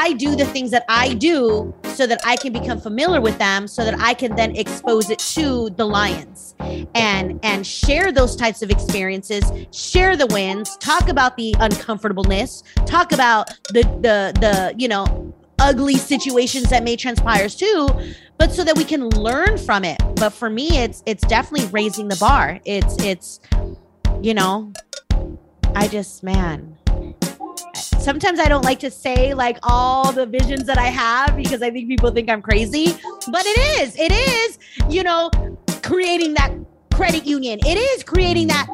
I do the things that I do so that I can become familiar with them so that I can then expose it to the lions and and share those types of experiences, share the wins, talk about the uncomfortableness, talk about the the the, you know, ugly situations that may transpire too, but so that we can learn from it. But for me, it's it's definitely raising the bar. It's it's you know, I just man. Sometimes I don't like to say like all the visions that I have because I think people think I'm crazy, but it is. It is, you know, creating that credit union. It is creating that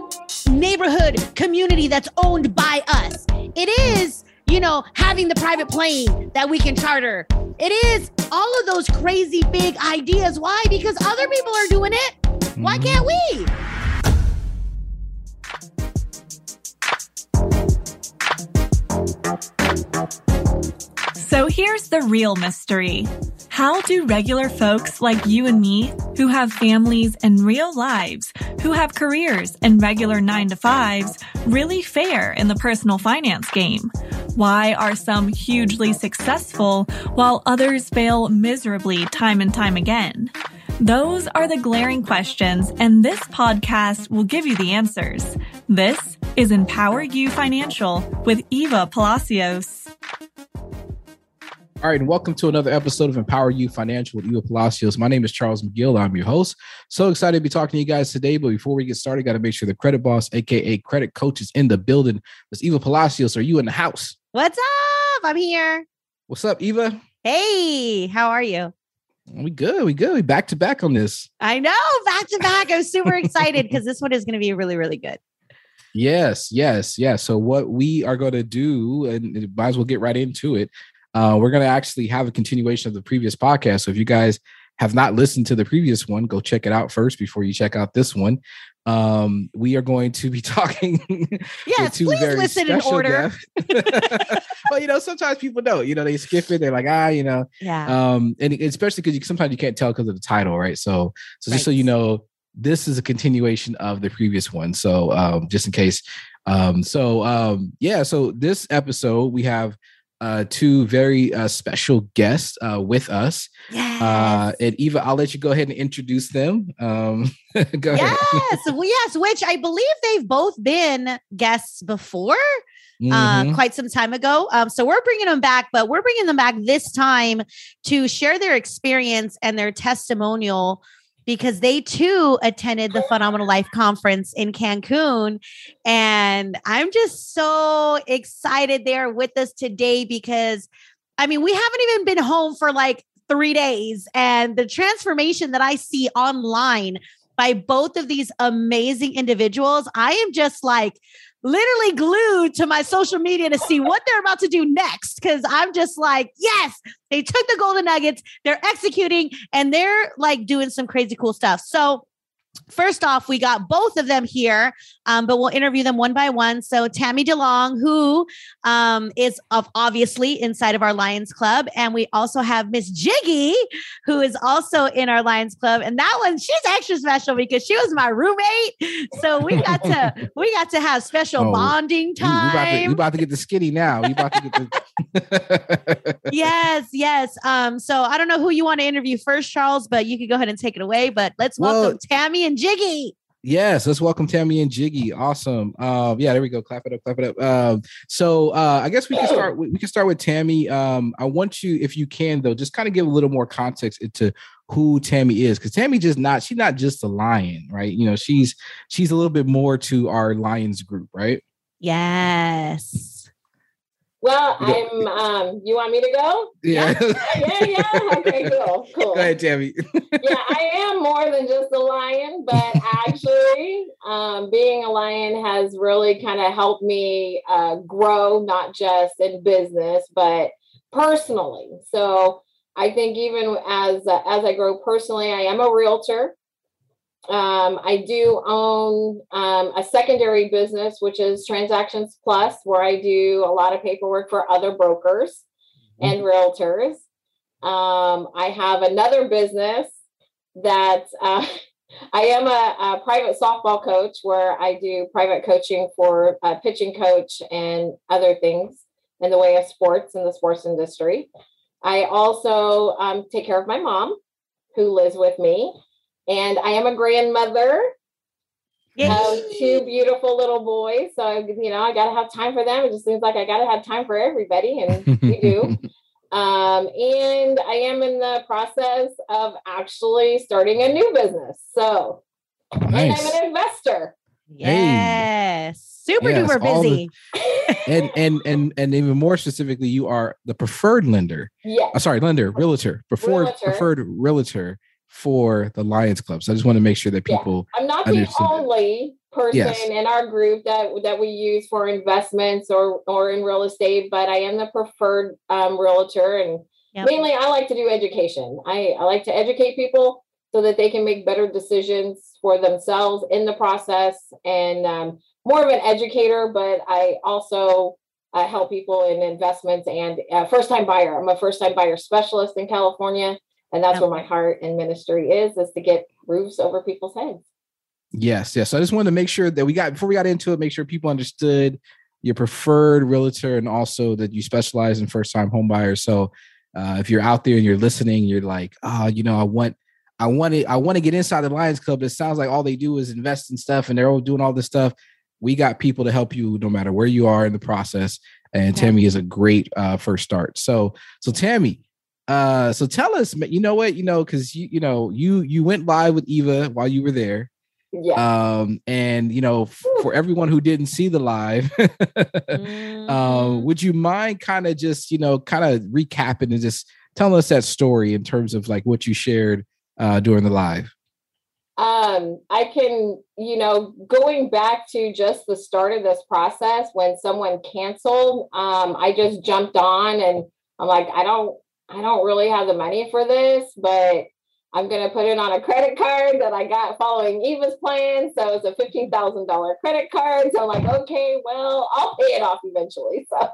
neighborhood community that's owned by us. It is you know, having the private plane that we can charter. It is all of those crazy big ideas. Why? Because other people are doing it. Why mm-hmm. can't we? So here's the real mystery. How do regular folks like you and me, who have families and real lives, who have careers and regular nine to fives, really fare in the personal finance game? Why are some hugely successful while others fail miserably time and time again? Those are the glaring questions, and this podcast will give you the answers. This is EmpowerYou Financial with Eva Palacios. All right, and welcome to another episode of EmpowerYou Financial with Eva Palacios. My name is Charles McGill. I'm your host. So excited to be talking to you guys today. But before we get started, got to make sure the credit boss, aka credit coach, is in the building. Miss Eva Palacios, are you in the house? What's up? I'm here. What's up, Eva? Hey, how are you? We good. We good. We back to back on this. I know, back to back. I'm super excited because this one is going to be really, really good. Yes, yes, yes. So what we are going to do, and might as well get right into it. Uh, we're going to actually have a continuation of the previous podcast. So if you guys have not listened to the previous one, go check it out first before you check out this one um we are going to be talking yes please listen in order. well you know sometimes people don't you know they skip it they're like ah you know. Yeah. Um and especially because you sometimes you can't tell because of the title right? So so just right. so you know this is a continuation of the previous one. So um just in case. Um so um yeah so this episode we have uh, two very uh, special guests uh, with us. Yes. Uh, and Eva, I'll let you go ahead and introduce them. Um, go yes, ahead. yes, which I believe they've both been guests before. Uh, mm-hmm. quite some time ago. Um, so we're bringing them back, but we're bringing them back this time to share their experience and their testimonial because they too attended the Phenomenal Life Conference in Cancun. And I'm just so excited they're with us today because, I mean, we haven't even been home for like three days. And the transformation that I see online by both of these amazing individuals, I am just like, literally glued to my social media to see what they're about to do next. Cause I'm just like, yes, they took the golden nuggets, they're executing, and they're like doing some crazy cool stuff. So First off, we got both of them here, um, but we'll interview them one by one. So Tammy DeLong, who um, is of obviously inside of our Lions Club, and we also have Miss Jiggy, who is also in our Lions Club. And that one, she's extra special because she was my roommate. So we got to we got to have special oh, bonding time. We, we, about to, about to get the skinny now. We about to get the yes, yes. Um, so I don't know who you want to interview first, Charles, but you can go ahead and take it away. But let's welcome well, Tammy and Jiggy. Yes, let's welcome Tammy and Jiggy. Awesome. Um, yeah, there we go. Clap it up, clap it up. Um, so uh, I guess we can start. We can start with Tammy. Um, I want you, if you can, though, just kind of give a little more context into who Tammy is, because Tammy just not she's not just a lion, right? You know, she's she's a little bit more to our lions group, right? Yes. Well, I'm. Um, you want me to go? Yeah. Yeah. yeah. Okay. Cool. Cool. Go ahead, Tammy. yeah, I am more than just a lion, but actually, um, being a lion has really kind of helped me uh, grow, not just in business, but personally. So I think even as uh, as I grow personally, I am a realtor. Um, I do own um, a secondary business, which is Transactions Plus, where I do a lot of paperwork for other brokers mm-hmm. and realtors. Um, I have another business that uh, I am a, a, private softball coach where I do private coaching for a pitching coach and other things in the way of sports in the sports industry. I also um, take care of my mom, who lives with me, and I am a grandmother of two beautiful little boys. So you know, I got to have time for them. It just seems like I got to have time for everybody, and we do. Um, and I am in the process of actually starting a new business. So, nice. and I'm an investor. Yes, hey. super yes, duper busy. The, and and and and even more specifically, you are the preferred lender. Yeah. Uh, sorry, lender, realtor, preferred realtor. preferred realtor for the Lions Club. So I just want to make sure that people. Yeah. I'm not the only person yes. in our group that that we use for investments or or in real estate, but I am the preferred um, realtor, and yep. mainly I like to do education. I, I like to educate people so that they can make better decisions for themselves in the process, and um, more of an educator. But I also uh, help people in investments and uh, first time buyer. I'm a first time buyer specialist in California, and that's yep. where my heart and ministry is: is to get roofs over people's heads. Yes, yes. So I just wanted to make sure that we got before we got into it, make sure people understood your preferred realtor and also that you specialize in first time home buyers. So uh, if you're out there and you're listening, you're like, oh, you know, I want, I want to, I want to get inside the Lions Club. It sounds like all they do is invest in stuff and they're all doing all this stuff. We got people to help you no matter where you are in the process. And Tammy is a great uh, first start. So, so Tammy, uh, so tell us, you know what, you know, because you, you know, you you went live with Eva while you were there. Yeah. Um, and you know, f- for everyone who didn't see the live, mm-hmm. uh, would you mind kind of just, you know, kind of recapping and just telling us that story in terms of like what you shared uh during the live? Um, I can, you know, going back to just the start of this process when someone canceled, um, I just jumped on and I'm like, I don't I don't really have the money for this, but I'm going to put it on a credit card that I got following Eva's plan. So it's a $15,000 credit card. So I'm like, okay, well, I'll pay it off eventually. So,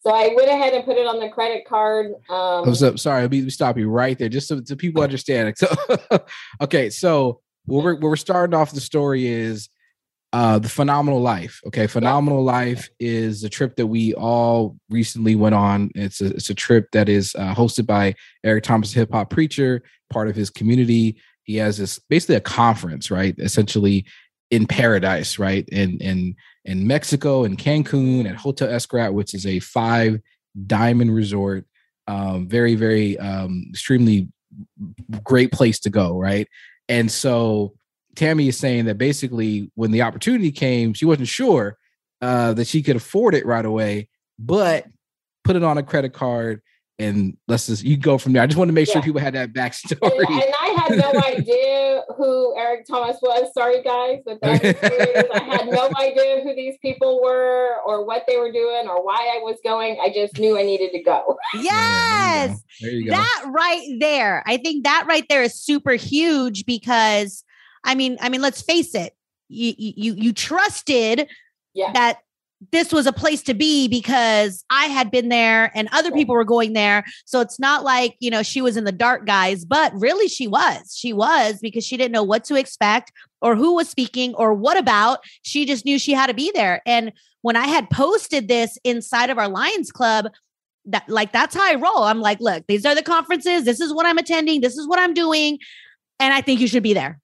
so I went ahead and put it on the credit card. Um, so, sorry, me stop you right there, just so, so people understand. So, okay, so we're, where we're starting off the story is uh, the phenomenal life. Okay, phenomenal life is a trip that we all recently went on. It's a it's a trip that is uh, hosted by Eric Thomas, hip hop preacher, part of his community. He has this basically a conference, right? Essentially in paradise, right? In in in Mexico, in Cancun, at Hotel Xcaret, which is a five diamond resort. Um, very very um, extremely great place to go, right? And so Tammy is saying that basically when the opportunity came, she wasn't sure uh, that she could afford it right away, but put it on a credit card and let's just you go from there. I just want to make yeah. sure people had that backstory. And, and, I had no idea who Eric Thomas was. Sorry, guys, but that I had no idea who these people were or what they were doing or why I was going. I just knew I needed to go. Yes, yeah, that right there. I think that right there is super huge because I mean, I mean, let's face it. You you you trusted yeah. that this was a place to be because I had been there and other people were going there. So it's not like, you know, she was in the dark, guys, but really she was. She was because she didn't know what to expect or who was speaking or what about. She just knew she had to be there. And when I had posted this inside of our Lions Club, that like that's how I roll. I'm like, look, these are the conferences. This is what I'm attending. This is what I'm doing. And I think you should be there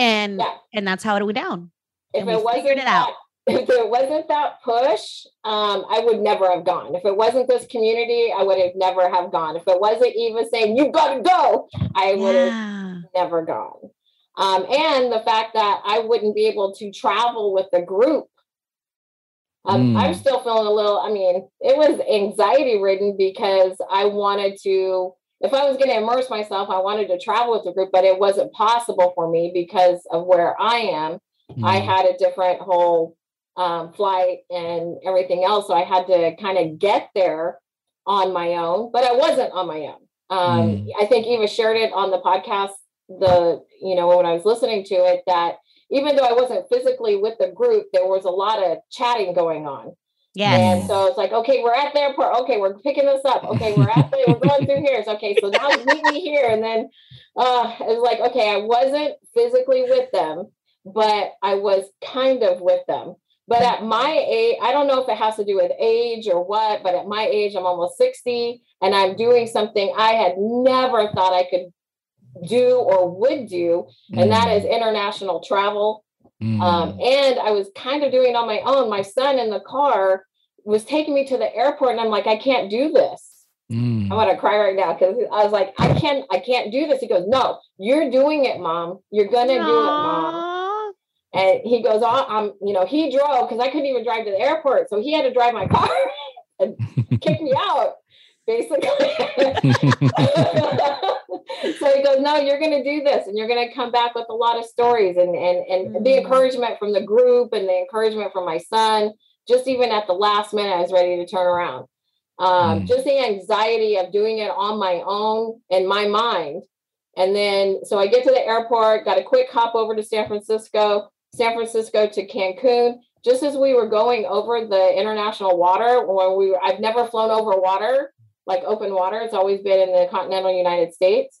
and yeah. and that's how it went down. If it wasn't it out. if it wasn't that push, um, I would never have gone. If it wasn't this community, I would have never have gone. If it wasn't even saying you got to go, I would yeah. have never gone. Um, and the fact that I wouldn't be able to travel with the group. Um, mm. I'm still feeling a little. I mean, it was anxiety ridden because I wanted to if I was going to immerse myself, I wanted to travel with the group, but it wasn't possible for me because of where I am. Mm-hmm. I had a different whole um, flight and everything else. So I had to kind of get there on my own, but I wasn't on my own. Um, mm. I think Eva shared it on the podcast, the, you know, when I was listening to it, that even though I wasn't physically with the group, there was a lot of chatting going on. Yeah. And so it's like, okay, we're at the airport. Okay, we're picking this up. Okay, we're at the, we're going through here. It's okay. So now meet me here. And then uh it's like, okay, I wasn't physically with them, but I was kind of with them But at my age, I don't know if it has to do with age or what, but at my age, I'm almost 60 and I'm doing something I had never thought I could do or would do, and that is mm. international travel. Mm. Um, and I was kind of doing it on my own. My son in the car was taking me to the airport, and I'm like, I can't do this. Mm. I want to cry right now because I was like, I can't, I can't do this. He goes, No, you're doing it, mom. You're gonna Aww. do it, mom. And he goes, oh, I'm, you know, he drove because I couldn't even drive to the airport, so he had to drive my car and kick me out basically. so he goes, No, you're going to do this and you're going to come back with a lot of stories and, and, and mm-hmm. the encouragement from the group and the encouragement from my son. Just even at the last minute, I was ready to turn around. Um, mm. Just the anxiety of doing it on my own in my mind. And then, so I get to the airport, got a quick hop over to San Francisco, San Francisco to Cancun. Just as we were going over the international water, when we were, I've never flown over water like open water. It's always been in the continental United States.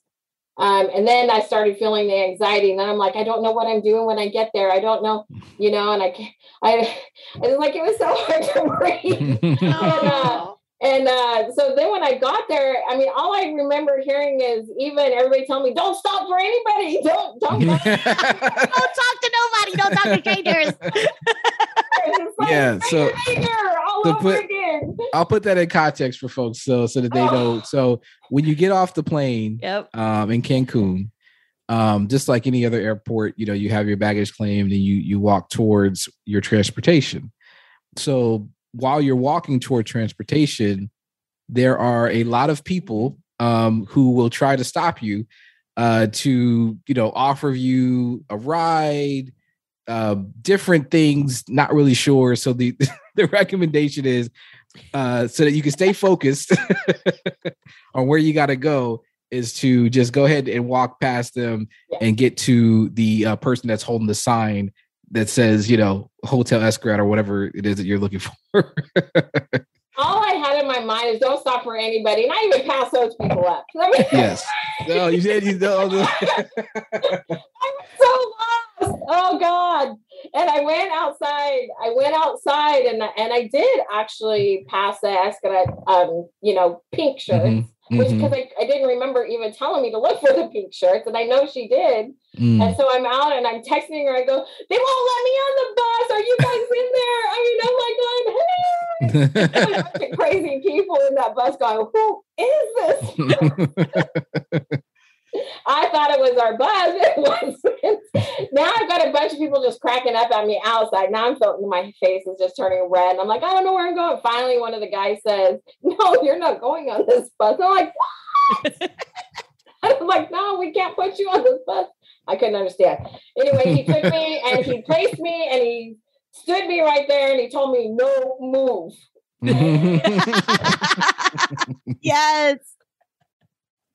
Um, and then I started feeling the anxiety, and then I'm like, I don't know what I'm doing when I get there. I don't know, you know, and I, I, it was like it was so hard to breathe. and, uh, and uh, so then when I got there, I mean, all I remember hearing is even everybody telling me, "Don't stop for anybody. Don't don't don't talk to nobody. Don't talk to strangers." like, yeah. So to put, I'll put that in context for folks, so so that they know. So when you get off the plane, yep. um, in Cancun, um, just like any other airport, you know, you have your baggage claimed and you you walk towards your transportation. So while you're walking toward transportation, there are a lot of people um, who will try to stop you uh, to, you know, offer you a ride, uh, different things. Not really sure. So the the recommendation is uh, so that you can stay focused on where you got to go is to just go ahead and walk past them and get to the uh, person that's holding the sign that says, you know, Hotel Xcaret or whatever it is that you're looking for. All I had in my mind is don't stop for anybody, not even pass those people up. Yes. No, you said you know. I'm so lost. Oh God. And I went outside. I went outside and and I did actually pass the Xcaret um, you know, pink shirts. Mm-hmm which because mm-hmm. I, I didn't remember even telling me to look for the pink shirts, and I know she did. Mm. And so I'm out and I'm texting her. I go, they won't let me on the bus. Are you guys in there? I mean, I'm like going, hey, crazy people in that bus going, who is this? I thought it was our bus. It wasn't. now I've got a bunch of people just cracking up at me outside. Now I'm feeling my face is just turning red. And I'm like, I don't know where I'm going. Finally, one of the guys says, No, you're not going on this bus. I'm like, What? I'm like, No, we can't put you on this bus. I couldn't understand. Anyway, he took me and he placed me and he stood me right there and he told me, No move. yes.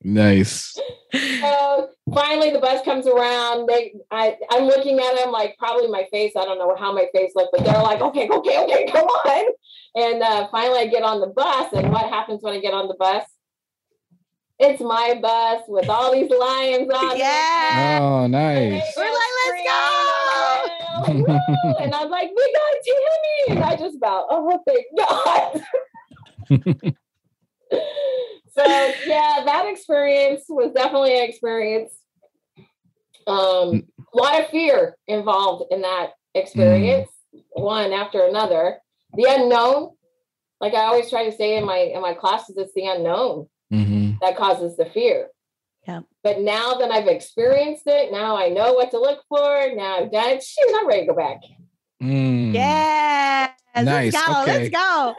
Nice. So finally, the bus comes around. They, I, I'm looking at them like probably my face. I don't know how my face looked, but they're like, "Okay, okay, okay, come on." And uh, finally, I get on the bus. And what happens when I get on the bus? It's my bus with all these lions on yeah. it. Oh, nice. We're like, let's go. and I'm like, we got Tammy. And I just about, oh, thank God. so yeah, that experience was definitely an experience. Um, a lot of fear involved in that experience, mm. one after another. The unknown, like I always try to say in my in my classes, it's the unknown mm-hmm. that causes the fear. Yeah. But now that I've experienced it, now I know what to look for. Now I've done it. Shoot, I'm ready to go back. Mm. Yeah. Nice. Let's go. Okay. Let's go.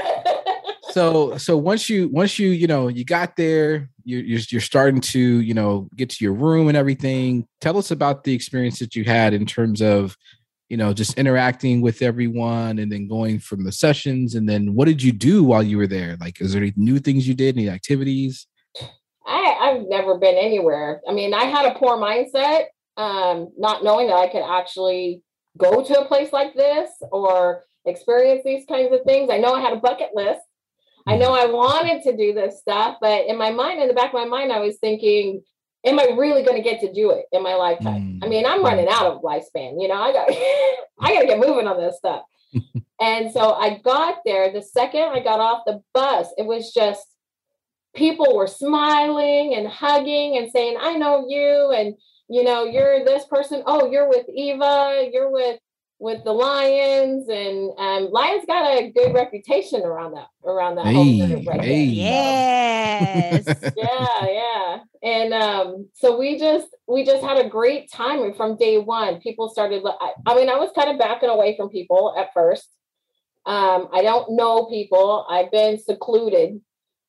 so so once you once you you know you got there, you're, you're you're starting to you know get to your room and everything. Tell us about the experience that you had in terms of you know just interacting with everyone and then going from the sessions and then what did you do while you were there? Like, is there any new things you did? Any activities? I I've never been anywhere. I mean, I had a poor mindset, um, not knowing that I could actually go to a place like this or experience these kinds of things. I know I had a bucket list. I know I wanted to do this stuff, but in my mind, in the back of my mind, I was thinking, am I really going to get to do it in my lifetime? Mm. I mean, I'm running out of lifespan. You know, I got I got to get moving on this stuff. And so I got there. The second I got off the bus, it was just people were smiling and hugging and saying, I know you. And, you know, you're this person. Oh, you're with Eva. You're with with the Lions, and um, Lions got a good reputation around that around that hey, whole right hey. Yes. yeah, yeah. And um, so we just we just had a great time from day one. People started. I, I mean, I was kind of backing away from people at first. Um, I don't know people. I've been secluded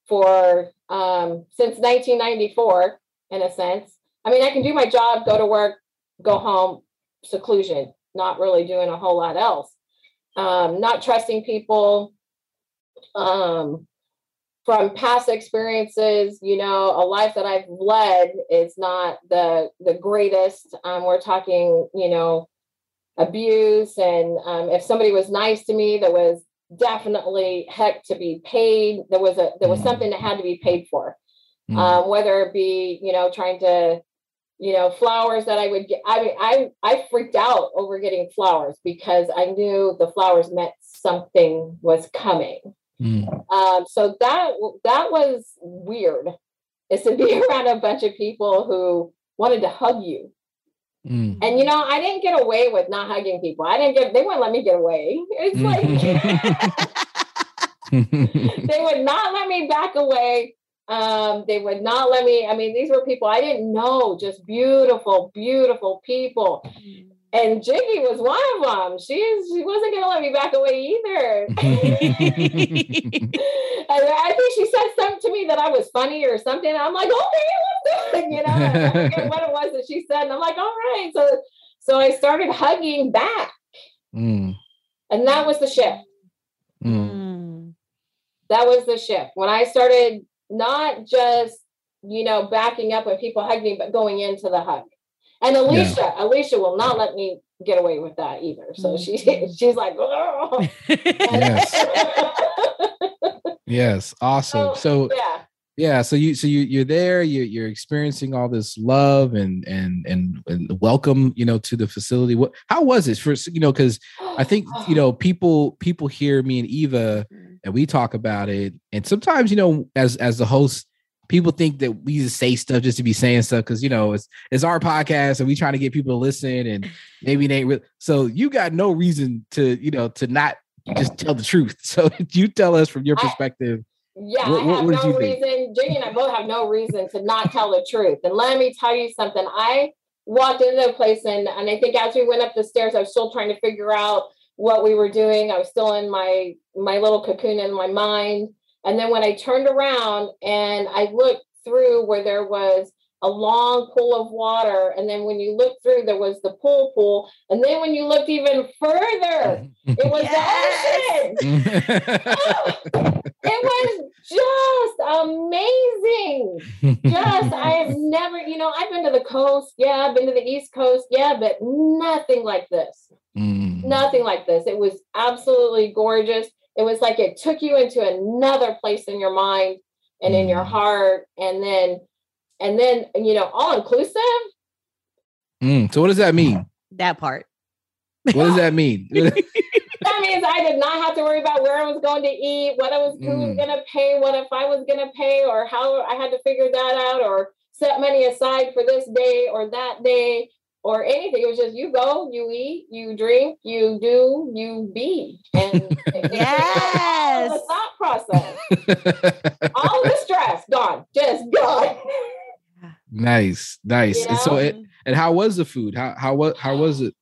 for um, since 1994, in a sense. I mean, I can do my job, go to work, go home, seclusion not really doing a whole lot else. Um, not trusting people um, from past experiences. You know, a life that I've led is not the the greatest. Um, we're talking, you know, abuse, and um, if somebody was nice to me, that was definitely heck to be paid. There was a there was mm. something that had to be paid for. Mm. Um, whether it be you know trying to you know, flowers that I would get. I mean, I I freaked out over getting flowers because I knew the flowers meant something was coming. Mm. Um, so that that was weird, is to be around a bunch of people who wanted to hug you. Mm. And you know, I didn't get away with not hugging people. I didn't get. They wouldn't let me get away. It's like. they would not let me back away um, they would not let me. I mean, these were people I didn't know, just beautiful, beautiful people. Mm. And Jiggy was one of them. She's she wasn't gonna let me back away either. I think she said something to me that I was funny or something. I'm like, okay, You know, I forget what it was that she said, and I'm like, all right. So so I started hugging back, mm. and that was the shift. Mm. That was the shift when I started not just you know backing up when people hug me, but going into the hug. And Alicia, yeah. Alicia will not let me get away with that either. So she mm-hmm. she's like, oh. yes, yes, awesome. So, so yeah. Yeah, so you so you you're there, you you're experiencing all this love and and and, and welcome, you know, to the facility. What how was it for you know? Because I think you know people people hear me and Eva and we talk about it. And sometimes, you know, as as the host, people think that we just say stuff just to be saying stuff because you know it's it's our podcast and we trying to get people to listen and maybe they ain't really so you got no reason to you know to not just tell the truth. So you tell us from your perspective. I, yeah, what, I have what no reason. Jenny and I both have no reason to not tell the truth. And let me tell you something. I walked into the place and and I think as we went up the stairs, I was still trying to figure out what we were doing. I was still in my my little cocoon in my mind. And then when I turned around and I looked through where there was a long pool of water, and then when you looked through, there was the pool pool, and then when you looked even further, it was yes! the ocean. oh, it was just amazing. Just I have never, you know, I've been to the coast, yeah, I've been to the East Coast, yeah, but nothing like this. Mm. Nothing like this. It was absolutely gorgeous. It was like it took you into another place in your mind and mm. in your mm. heart. And then, and then, you know, all inclusive. Mm. So what does that mean? That part. What does that mean? that means I did not have to worry about where I was going to eat, what I was, who was mm. going to pay, what if I was going to pay, or how I had to figure that out, or set money aside for this day or that day or anything. It was just you go, you eat, you drink, you do, you be. And oh, yes, the thought process, all the stress gone, just gone. Nice, nice. You know? And so, it, and how was the food? How how what how was it?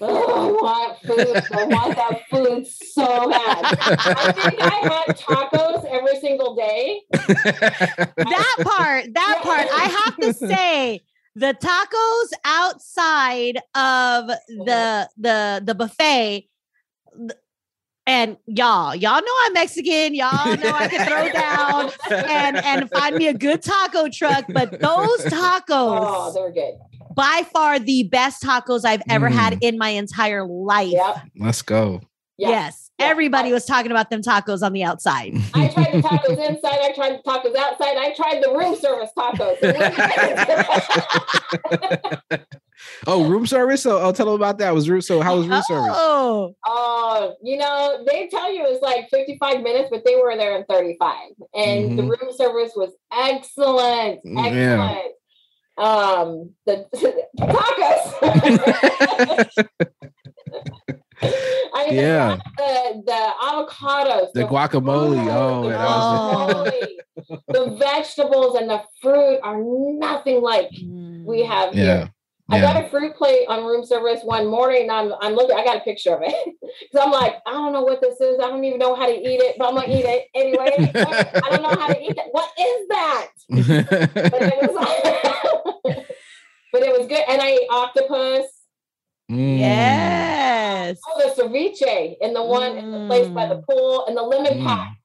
Oh, I want food. I want that food so bad. I think I had tacos every single day. that part, that part, I have to say, the tacos outside of the the the buffet and y'all y'all know i'm mexican y'all know i can throw down and and find me a good taco truck but those tacos oh they're good by far the best tacos i've ever mm. had in my entire life yep. let's go Yes. yes. Yeah. Everybody was talking about them tacos on the outside. I tried the tacos inside. I tried the tacos outside. I tried the room service tacos. oh, room service. So I'll tell them about that. Was room so how was room oh. service? Oh, uh, you know, they tell you it's like 55 minutes, but they were there in 35. And mm-hmm. the room service was excellent. Excellent. Yeah. Um the tacos. I mean, yeah, the, the avocados, the, the guacamole, fruit, oh, the, guacamole, the vegetables and the fruit are nothing like we mm. have yeah. here. I got a fruit plate on room service one morning and I'm, I'm looking, I got a picture of it. Cause I'm like, I don't know what this is. I don't even know how to eat it, but I'm gonna eat it anyway. I don't know how to eat it. What is that? but, it was but it was good. And I ate octopus. Mm. Yes. Oh, the ceviche in the one mm. in the place by the mm. pool and the lemon mm. pie.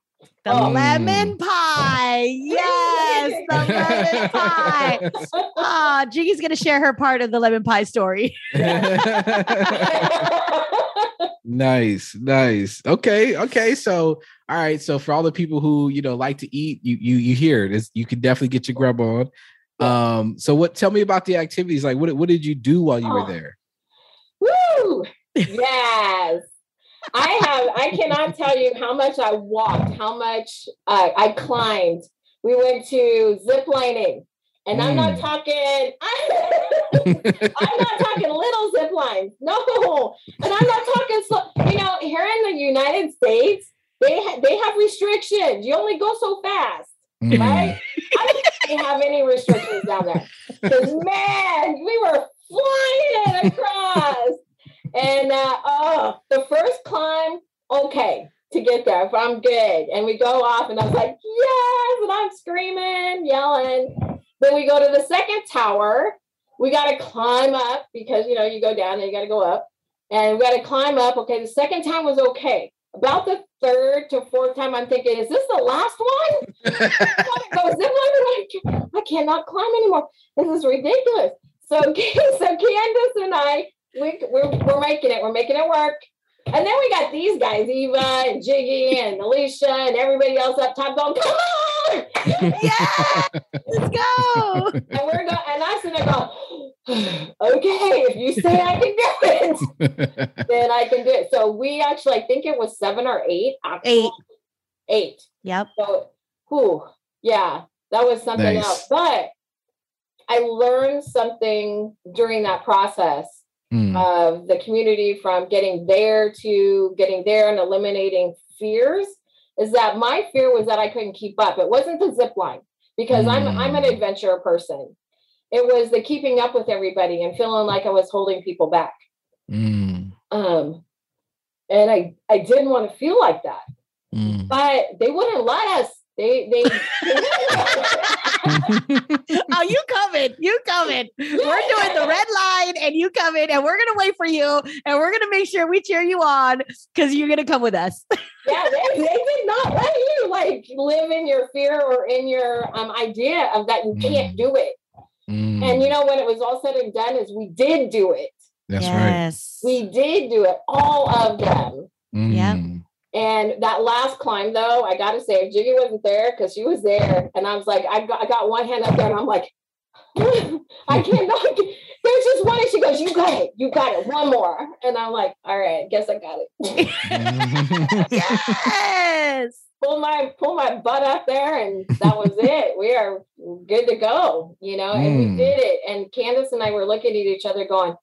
The oh. lemon pie. Yes, the lemon pie. Ah, oh, Jiggy's gonna share her part of the lemon pie story. nice, nice. Okay, okay. So, all right. So, for all the people who you know like to eat, you you you hear it. You can definitely get your grub on. Um. So, what? Tell me about the activities. Like, what what did you do while you oh. were there? Woo! Yes. I have, I cannot tell you how much I walked, how much uh, I climbed. We went to zip lining. And mm. I'm not mm. talking, I'm not talking little zip lines. No. And I'm not talking slow. You know, here in the United States, they, ha- they have restrictions. You only go so fast. Mm. Right? I didn't think they have any restrictions down there. Because man, we were flying across. And uh, oh, the first climb, okay, to get there, if I'm good. And we go off, and I was like, yes, and I'm screaming, yelling. Then we go to the second tower. We got to climb up because you know you go down and you got to go up, and we got to climb up. Okay, the second time was okay. About the third to fourth time, I'm thinking, is this the last one? I cannot climb anymore. This is ridiculous. So, so Candace and I we, we're, we're making it. We're making it work. And then we got these guys, Eva and Jiggy and Alicia and everybody else up top going, come on! yeah, let's go. and we're going, and I sit there going, okay, if you say I can do it, then I can do it. So we actually, I think it was seven or eight. Eight. Eight. Yep. So, whew, yeah, that was something nice. else. But I learned something during that process mm. of the community from getting there to getting there and eliminating fears is that my fear was that I couldn't keep up. It wasn't the zip line because mm. I'm I'm an adventure person. It was the keeping up with everybody and feeling like I was holding people back. Mm. Um, and I I didn't want to feel like that, mm. but they wouldn't let us they they. oh, you coming? You coming? We're doing the red line, and you coming, and we're gonna wait for you, and we're gonna make sure we cheer you on because you're gonna come with us. yeah, they, they did not let you like live in your fear or in your um idea of that you can't mm. do it. Mm. And you know when it was all said and done, is we did do it. That's yes. right. We did do it, all of them. Mm. Yep. And that last climb, though, I got to say, if Jiggy wasn't there, because she was there, and I was like, I got, I got one hand up there, and I'm like, I cannot. There's just one, and she goes, "You got it, you got it, one more." And I'm like, "All right, guess I got it." yes. Pull my pull my butt up there, and that was it. We are good to go, you know. And mm. we did it. And Candace and I were looking at each other, going,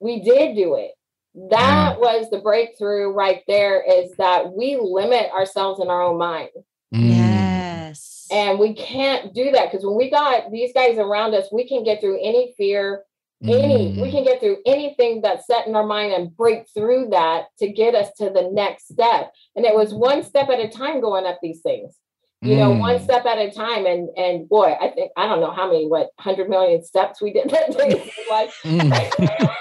"We did do it." That was the breakthrough right there is that we limit ourselves in our own mind. Mm. Yes. And we can't do that because when we got these guys around us, we can get through any fear, any, mm. we can get through anything that's set in our mind and break through that to get us to the next step. And it was one step at a time going up these things. You know, mm. one step at a time, and and boy, I think I don't know how many, what hundred million steps we did that day. like, mm.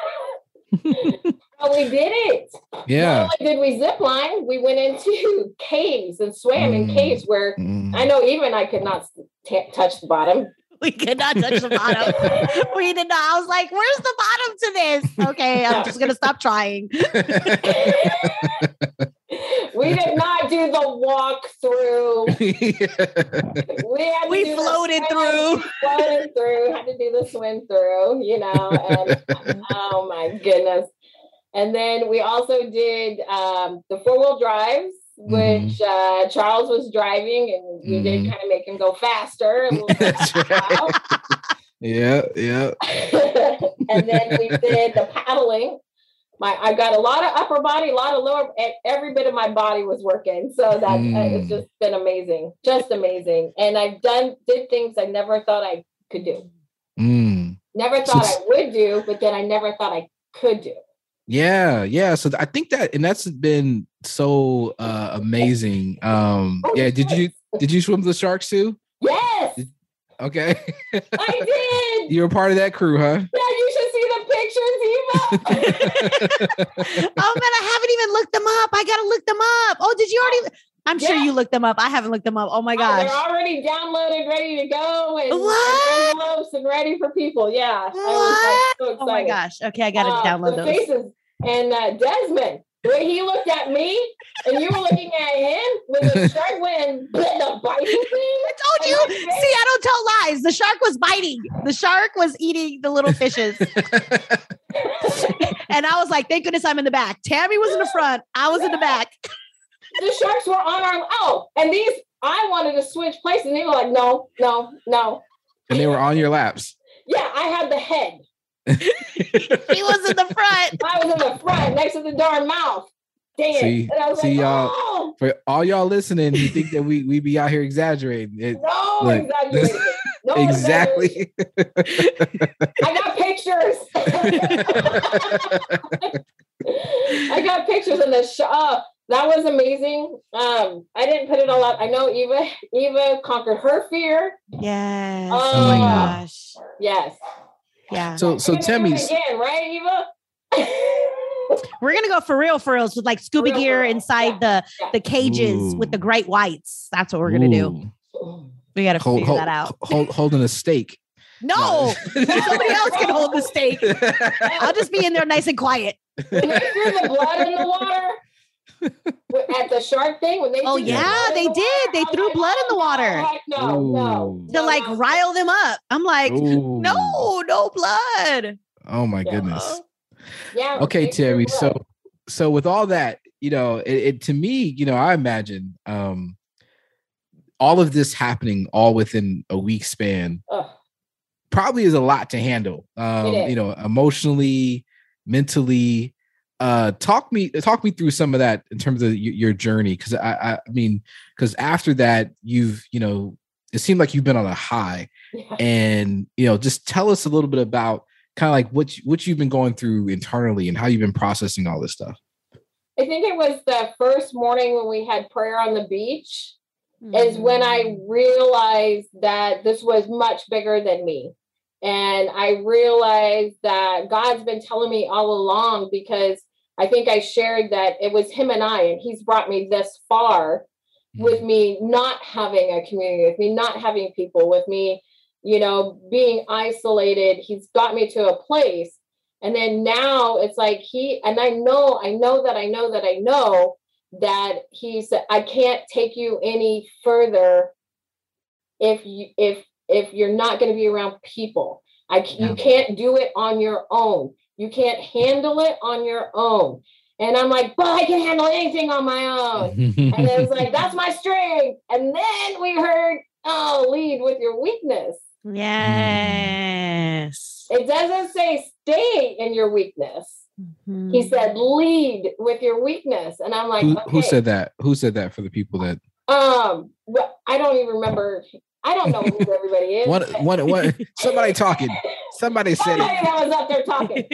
we did it. Yeah. Not only did we zip line, we went into caves and swam mm. in caves where mm. I know even I could not t- touch the bottom. We could not touch the bottom. we did not. I was like, "Where's the bottom to this?" Okay, I'm just gonna stop trying. we did not do the walk through. we had we floated through. We floated through. Had to do the swim through. You know, and oh my goodness. And then we also did um, the four wheel drives, mm-hmm. which uh, Charles was driving, and we mm-hmm. did kind of make him go faster. yeah, yeah. and then we did the paddling. My I got a lot of upper body, a lot of lower, and every bit of my body was working. So that mm. uh, it's just been amazing, just amazing. And I've done did things I never thought I could do. Mm. Never thought I would do, but then I never thought I could do. Yeah, yeah. So I think that and that's been so uh amazing. Um oh, yeah, did you did you swim the sharks too? Yes. Did, okay. I did. You were part of that crew, huh? Yeah, you should see the pictures, Eva. oh man, I haven't even looked them up. I gotta look them up. Oh, did you already I'm yeah. sure you looked them up. I haven't looked them up. Oh my gosh. Oh, they're already downloaded, ready to go, and, what? envelopes and ready for people. Yeah. What? Was, like, so oh my gosh. Okay, I gotta uh, download the those. Faces. And uh, Desmond, when he looked at me and you were looking at him when the shark went and bit the biting thing. I told you. See, I don't tell lies. The shark was biting. The shark was eating the little fishes. and I was like, thank goodness I'm in the back. Tammy was in the front. I was in the back the sharks were on our oh, and these I wanted to switch places, and they were like, no, no, no. And they were on your laps. Yeah, I had the head. he was in the front. I was in the front, next to the darn mouth. Damn. See, see like, y'all. Oh. For all y'all listening, you think that we we be out here exaggerating? It, no, look, exaggerating. No exactly. I got pictures. I got pictures in the shop uh, that was amazing. Um, I didn't put it all up. I know Eva Eva conquered her fear. Yes. Oh, oh my gosh. Yes. Yeah. So so tell me again, right, Eva? We're gonna go for real for reals with like scuba real, gear inside yeah. the yeah. the cages Ooh. with the great whites. That's what we're gonna Ooh. do. We gotta hold, figure hold, that out. Hold, holding a stake. No, somebody else can hold the stake. I'll just be in there nice and quiet. When they threw the blood in the water, at the shark thing when they oh yeah they the did they threw like, blood in the water no no to like no. rile them up i'm like Ooh. no no blood oh my yeah. goodness yeah okay terry so so with all that you know it, it, to me you know i imagine um all of this happening all within a week span Ugh. probably is a lot to handle um you know emotionally mentally uh talk me talk me through some of that in terms of y- your journey because I, I mean because after that you've you know it seemed like you've been on a high yeah. and you know just tell us a little bit about kind of like what you, what you've been going through internally and how you've been processing all this stuff i think it was the first morning when we had prayer on the beach mm-hmm. is when i mm. realized that this was much bigger than me and I realized that God's been telling me all along because I think I shared that it was him and I, and he's brought me this far with mm-hmm. me not having a community, with me not having people, with me, you know, being isolated. He's got me to a place. And then now it's like he, and I know, I know that I know that I know that he said, I can't take you any further if you, if, if you're not going to be around people. I, yeah. you can't do it on your own. You can't handle it on your own. And I'm like, but I can handle anything on my own. and then it's like, that's my strength. And then we heard, oh, lead with your weakness. Yes. It doesn't say stay in your weakness. Mm-hmm. He said lead with your weakness. And I'm like, who, okay. who said that? Who said that for the people that um I don't even remember I don't know who everybody is. What? What? What? Somebody talking. Somebody said somebody it. that was up there talking.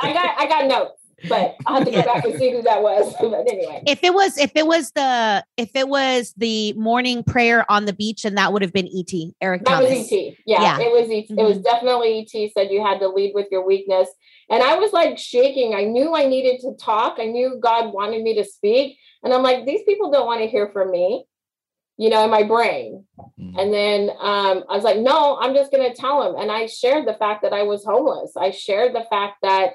I got. I got notes, but I have to go back and see who that was. But anyway, if it was, if it was the, if it was the morning prayer on the beach, and that would have been ET. Eric. That Thomas. was ET. Yeah, yeah, it was. ET. Mm-hmm. It was mm-hmm. definitely ET. Said you had to lead with your weakness, and I was like shaking. I knew I needed to talk. I knew God wanted me to speak, and I'm like, these people don't want to hear from me you know, in my brain. Mm-hmm. And then um, I was like, no, I'm just going to tell him. And I shared the fact that I was homeless. I shared the fact that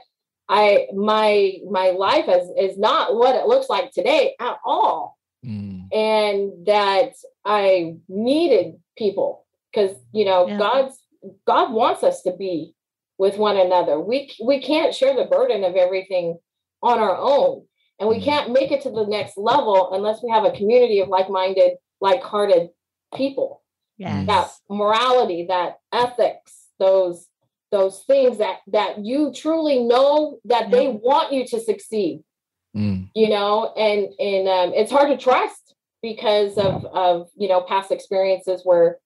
I my my life is is not what it looks like today at all. Mm. And that I needed people because you know yeah. God's God wants us to be with one another. We we can't share the burden of everything on our own. And we mm. can't make it to the next level unless we have a community of like-minded, like-hearted people. Yes. That morality, that ethics, those those things that that you truly know that they want you to succeed mm. you know and and um, it's hard to trust because of of you know past experiences where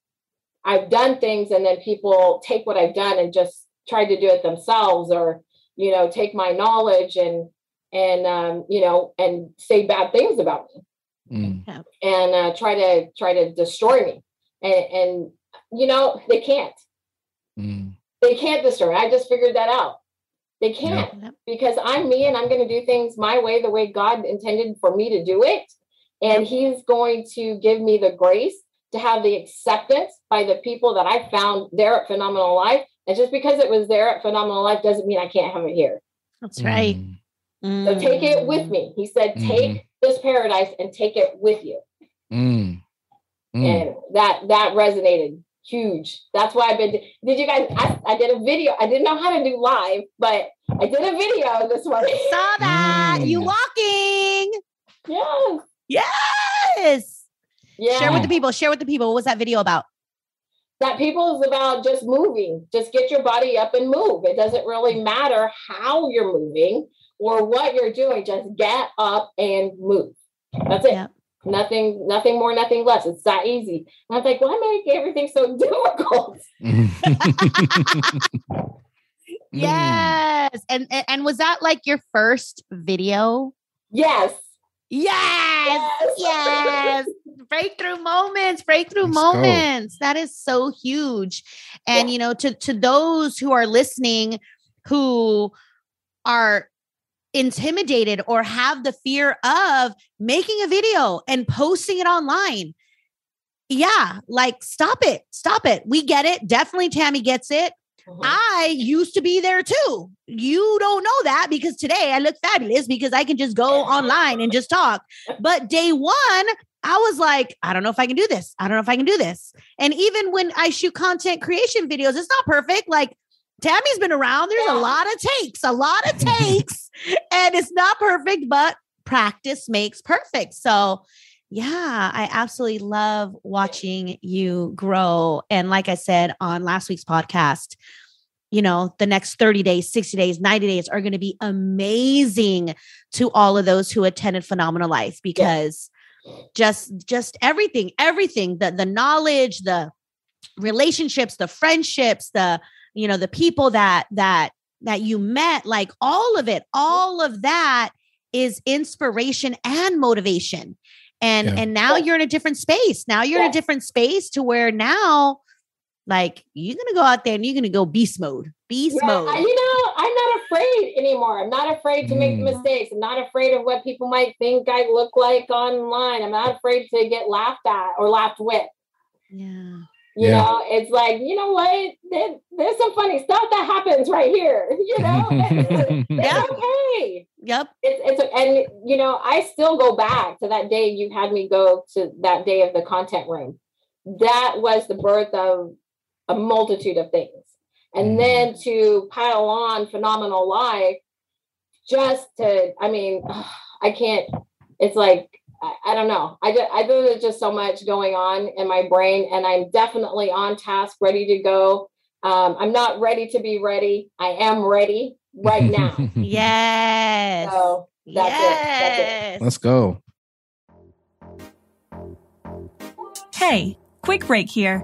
i've done things and then people take what i've done and just try to do it themselves or you know take my knowledge and and um, you know and say bad things about me mm. and uh, try to try to destroy me and, and you know they can't mm. They can't destroy. I just figured that out. They can't yeah. because I'm me and I'm going to do things my way, the way God intended for me to do it. And He's going to give me the grace to have the acceptance by the people that I found there at Phenomenal Life. And just because it was there at Phenomenal Life doesn't mean I can't have it here. That's right. Mm. So take it with me. He said, mm-hmm. take mm. This paradise and take it with you. Mm. mm. And that that resonated huge. That's why I've been. Did you guys? I, I, did a video. I didn't know how to do live, but I did a video this morning. Saw that mm. you walking. Yes. Yes. Yeah. Share with the people. Share with the people. What was that video about? That people is about just moving. Just get your body up and move. It doesn't really matter how you're moving or what you're doing. Just get up and move. That's it. Yep. Nothing, nothing more, nothing less. It's that easy. And I was like, why make everything so difficult? yes. And, and and was that like your first video? Yes. Yes. Yes. yes. breakthrough moments, breakthrough Let's moments. Go. That is so huge. And yeah. you know, to to those who are listening who are intimidated or have the fear of making a video and posting it online. Yeah, like stop it. Stop it. We get it. Definitely Tammy gets it. Mm-hmm. I used to be there too. You don't know that because today I look fabulous because I can just go online and just talk. But day one, I was like, I don't know if I can do this. I don't know if I can do this. And even when I shoot content creation videos, it's not perfect. Like Tammy's been around. There's yeah. a lot of takes, a lot of takes, and it's not perfect, but practice makes perfect. So, yeah, I absolutely love watching you grow. And like I said on last week's podcast, you know, the next 30 days, 60 days, 90 days are going to be amazing to all of those who attended Phenomenal Life because yeah. just just everything, everything, the the knowledge, the relationships, the friendships, the you know the people that that that you met like all of it all of that is inspiration and motivation. And yeah. and now you're in a different space. Now you're yeah. in a different space to where now like you're gonna go out there and you're gonna go beast mode beast yeah, mode. You know i'm not afraid anymore. I'm not afraid to mm. make mistakes. I'm not afraid of what people might think i look like online. I'm not afraid to get laughed at or laughed with. Yeah you yeah. know, it's like, you know what? There, there's some funny stuff that happens right here. You know, it's, yeah. okay. Yep. It's, it's and you know, I still go back to that day you had me go to that day of the content room. That was the birth of a multitude of things. And mm. then to pile on phenomenal life, just to, I mean, I can't, it's like I, I don't know. I just, I think there's just so much going on in my brain, and I'm definitely on task, ready to go. Um, I'm not ready to be ready. I am ready right now. yes. So that's, yes. It. that's it. Let's go. Hey, quick break here.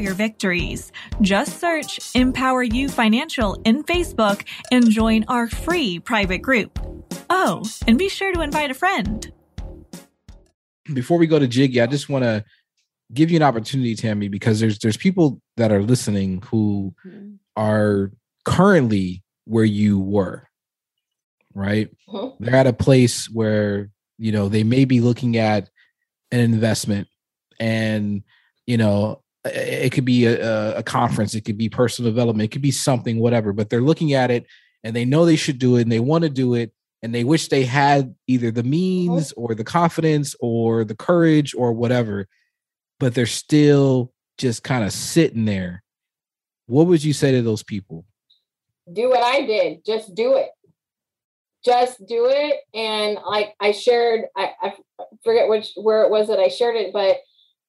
your victories. Just search EmpowerYou Financial in Facebook and join our free private group. Oh, and be sure to invite a friend. Before we go to Jiggy, I just want to give you an opportunity, Tammy, because there's there's people that are listening who mm-hmm. are currently where you were, right? Mm-hmm. They're at a place where you know they may be looking at an investment and you know it could be a, a, conference it could be personal development it could be something whatever but they're looking at it and they know they should do it and they want to do it and they wish they had either the means or the confidence or the courage or whatever but they're still just kind of sitting there. What would you say to those people? Do what i did just do it. Just do it and like i shared i, I forget which where it was that i shared it but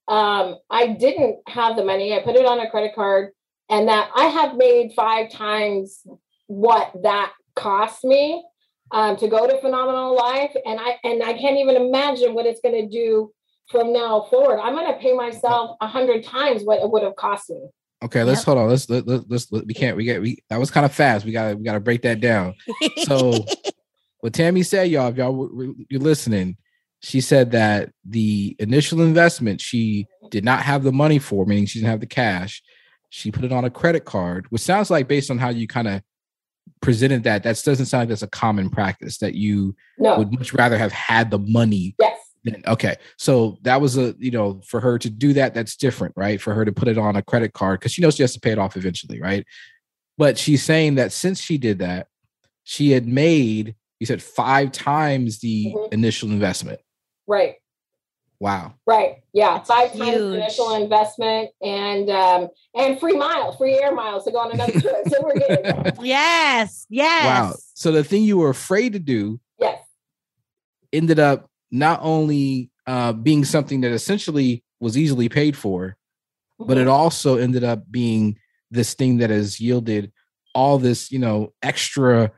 um, I didn't have the money. I put it on a credit card, and that I have made five times what that cost me um, to go to Phenomenal Life, and I and I can't even imagine what it's going to do from now forward. I'm going to pay myself a hundred times what it would have cost me. Okay, let's hold on. Let's let, let, let's let, we can't we get we that was kind of fast. We got to we got to break that down. So, what Tammy said, y'all, if y'all you're listening, she said that the initial investment she did not have the money for, meaning she didn't have the cash. She put it on a credit card, which sounds like based on how you kind of presented that, that doesn't sound like that's a common practice that you no. would much rather have had the money. Yes. Than, okay. So that was a, you know, for her to do that, that's different, right? For her to put it on a credit card because she knows she has to pay it off eventually, right? But she's saying that since she did that, she had made, you said five times the mm-hmm. initial investment. Right. Wow. Right. Yeah. That's Five huge. times initial investment and um and free miles, free air miles to go on another trip. So we're good. yes. Yes. Wow. So the thing you were afraid to do yes ended up not only uh being something that essentially was easily paid for, mm-hmm. but it mm-hmm. also ended up being this thing that has yielded all this, you know, extra,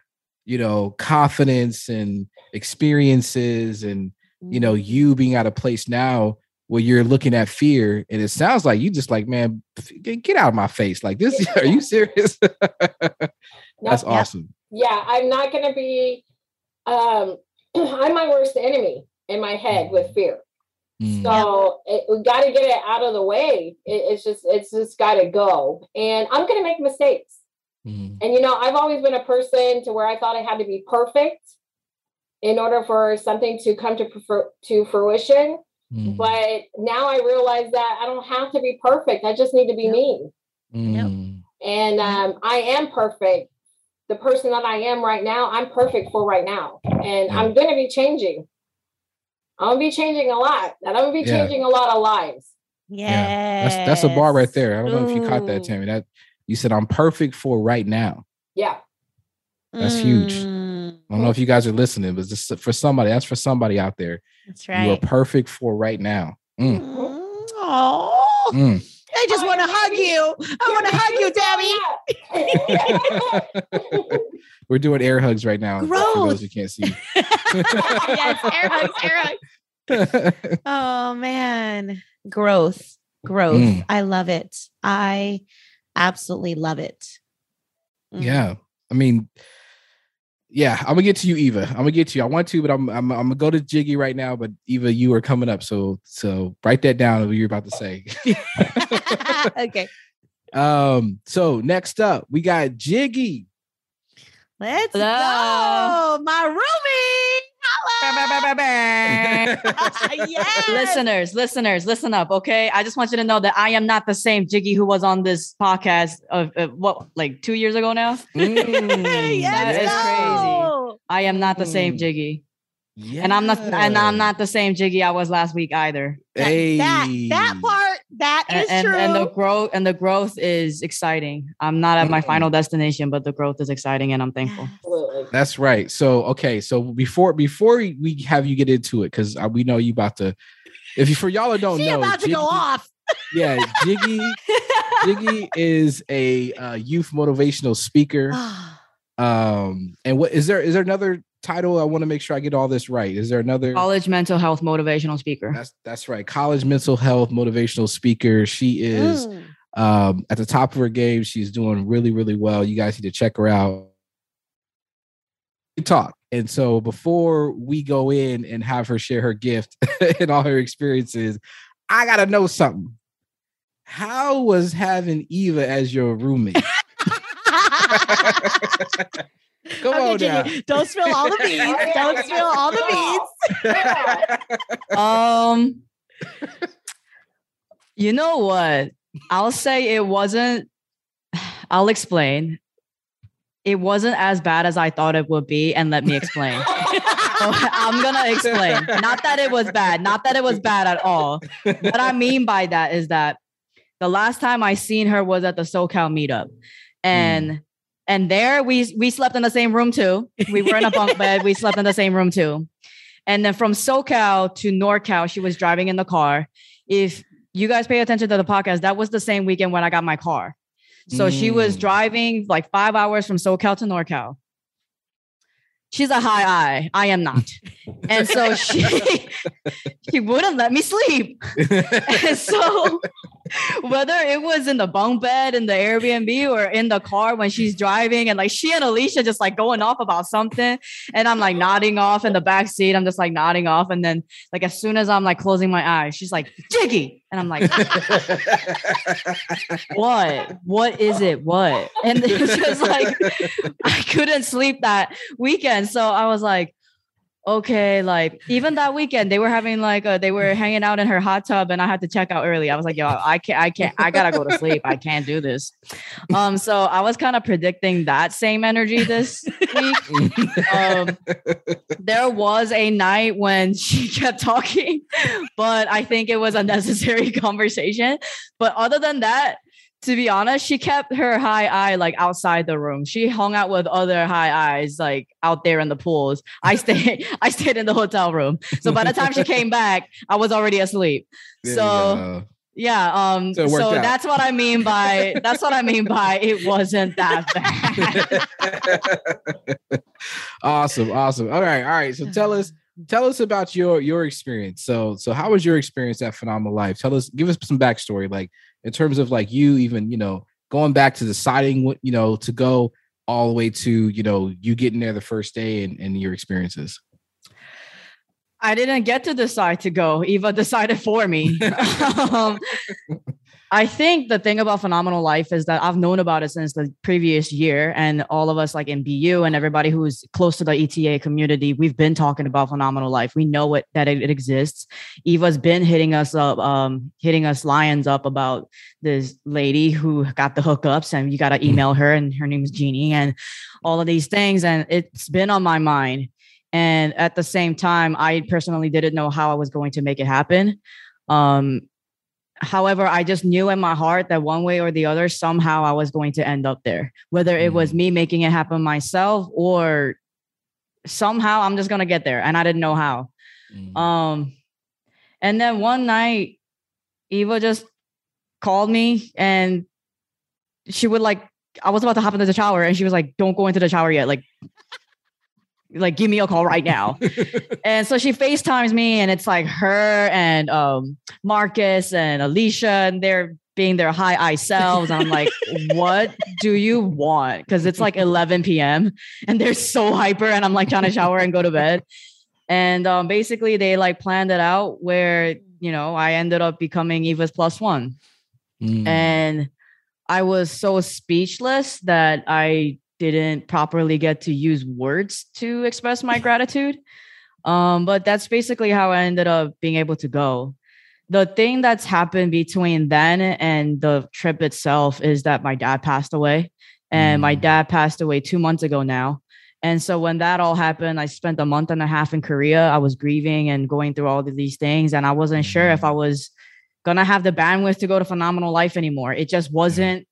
you know, confidence and experiences and you know, you being at a place now where you're looking at fear and it sounds like you just like, man, get out of my face. Like this, are you serious? That's awesome. Yeah, I'm not gonna be um I'm my worst enemy in my head with fear. Mm. So it, we got to get it out of the way. It, it's just it's just got to go. And I'm going to make mistakes. Mm. And you know, I've always been a person to where I thought I had to be perfect in order for something to come to prefer, to fruition. Mm. But now I realize that I don't have to be perfect. I just need to be yep. me. Mm. And um, I am perfect. The person that I am right now, I'm perfect for right now. And yeah. I'm going to be changing. I'm going to be changing a lot. And I'm going to be changing yeah. a lot of lives. Yes. Yeah. That's, that's a bar right there. I don't know if you caught that, Tammy. That you said I'm perfect for right now. Yeah. That's mm. huge. I don't know if you guys are listening, but this for somebody. That's for somebody out there. That's right. You are perfect for right now. Mm. Oh, mm. I just want to hug you. I want to hug you, Debbie. We're doing air hugs right now. Growth. For those who can't see. yes, air hugs, air hugs. oh man, growth, growth. Mm. I love it. I absolutely love it. Mm. Yeah, I mean yeah, I'm gonna get to you, Eva. I'm gonna get to you. I want to, but I'm, I'm I'm gonna go to Jiggy right now. But Eva, you are coming up, so so write that down. What you're about to say. okay. Um. So next up, we got Jiggy. Let's Hello. go, my roomie. Yes. Listeners, listeners, listen up, okay? I just want you to know that I am not the same Jiggy who was on this podcast of, what, like two years ago now. Mm, yes, that is crazy. I am not the same mm. Jiggy. Yeah. And I'm not and I'm not the same Jiggy I was last week either. Hey. That that part that is and, true. And the growth and the growth is exciting. I'm not at my mm. final destination, but the growth is exciting and I'm thankful. That's right. So okay, so before before we have you get into it, because uh, we know you about to. If you for y'all who don't she know, about to Jiggy, go off. Yeah, Jiggy Jiggy is a uh, youth motivational speaker. um, and what is there is there another title. I want to make sure I get all this right. Is there another college mental health motivational speaker? That's that's right. College mental health motivational speaker. She is mm. um, at the top of her game. She's doing really really well. You guys need to check her out. We talk. And so before we go in and have her share her gift and all her experiences, I gotta know something. How was having Eva as your roommate? Come okay, on now. Don't spill all the beans. Don't spill all the beans. um, you know what? I'll say it wasn't. I'll explain. It wasn't as bad as I thought it would be, and let me explain. I'm gonna explain. Not that it was bad. Not that it was bad at all. What I mean by that is that the last time I seen her was at the SoCal meetup, and. Mm and there we we slept in the same room too. We were in a bunk bed. We slept in the same room too. And then from SoCal to NorCal, she was driving in the car. If you guys pay attention to the podcast, that was the same weekend when I got my car. So mm. she was mm. driving like five hours from SoCal to NorCal. She's a high I. I am not. and so she she wouldn't let me sleep. and so whether it was in the bunk bed in the Airbnb or in the car when she's driving and like she and Alicia just like going off about something and I'm like nodding off in the back seat. I'm just like nodding off and then like as soon as I'm like closing my eyes she's like Jiggy! And I'm like what? What is it? What? And it was just like I couldn't sleep that weekend. So I was like okay, like even that weekend they were having like a, they were hanging out in her hot tub and I had to check out early. I was like, yo, I can't, I can't, I gotta go to sleep. I can't do this. Um, so I was kind of predicting that same energy this week. um, there was a night when she kept talking, but I think it was a necessary conversation. But other than that, to be honest, she kept her high eye like outside the room. She hung out with other high I's like out there in the pools. I stayed I stayed in the hotel room. So by the time she came back, I was already asleep. There so yeah, um so, so that's what I mean by that's what I mean by it wasn't that bad. awesome, awesome. All right, all right. So tell us tell us about your your experience. So so how was your experience at Phenomenal Life? Tell us, give us some backstory. Like in terms of like you even you know going back to deciding what you know to go all the way to you know you getting there the first day and, and your experiences? I didn't get to decide to go. Eva decided for me. Um, I think the thing about Phenomenal Life is that I've known about it since the previous year, and all of us, like in BU and everybody who's close to the ETA community, we've been talking about Phenomenal Life. We know it that it, it exists. Eva's been hitting us up, um, hitting us lions up about this lady who got the hookups, and you got to mm-hmm. email her, and her name is Jeannie, and all of these things, and it's been on my mind. And at the same time, I personally didn't know how I was going to make it happen. Um, However, I just knew in my heart that one way or the other, somehow I was going to end up there, whether it was mm. me making it happen myself or somehow I'm just going to get there. And I didn't know how. Mm. Um, and then one night, Eva just called me and she would like, I was about to hop into the shower and she was like, don't go into the shower yet. Like, like give me a call right now. And so she facetimes me and it's like her and um marcus and alicia and they're being their high I selves. I'm like what do you want? Because it's like 11 p.m and they're so hyper and i'm like trying to shower and go to bed. And um, basically they like planned it out where you know i ended up becoming eva's plus one. Mm. and i was so speechless that i didn't properly get to use words to express my gratitude. Um, but that's basically how I ended up being able to go. The thing that's happened between then and the trip itself is that my dad passed away. And mm. my dad passed away two months ago now. And so when that all happened, I spent a month and a half in Korea. I was grieving and going through all of these things. And I wasn't sure if mm. I was going to have the bandwidth to go to Phenomenal Life anymore. It just wasn't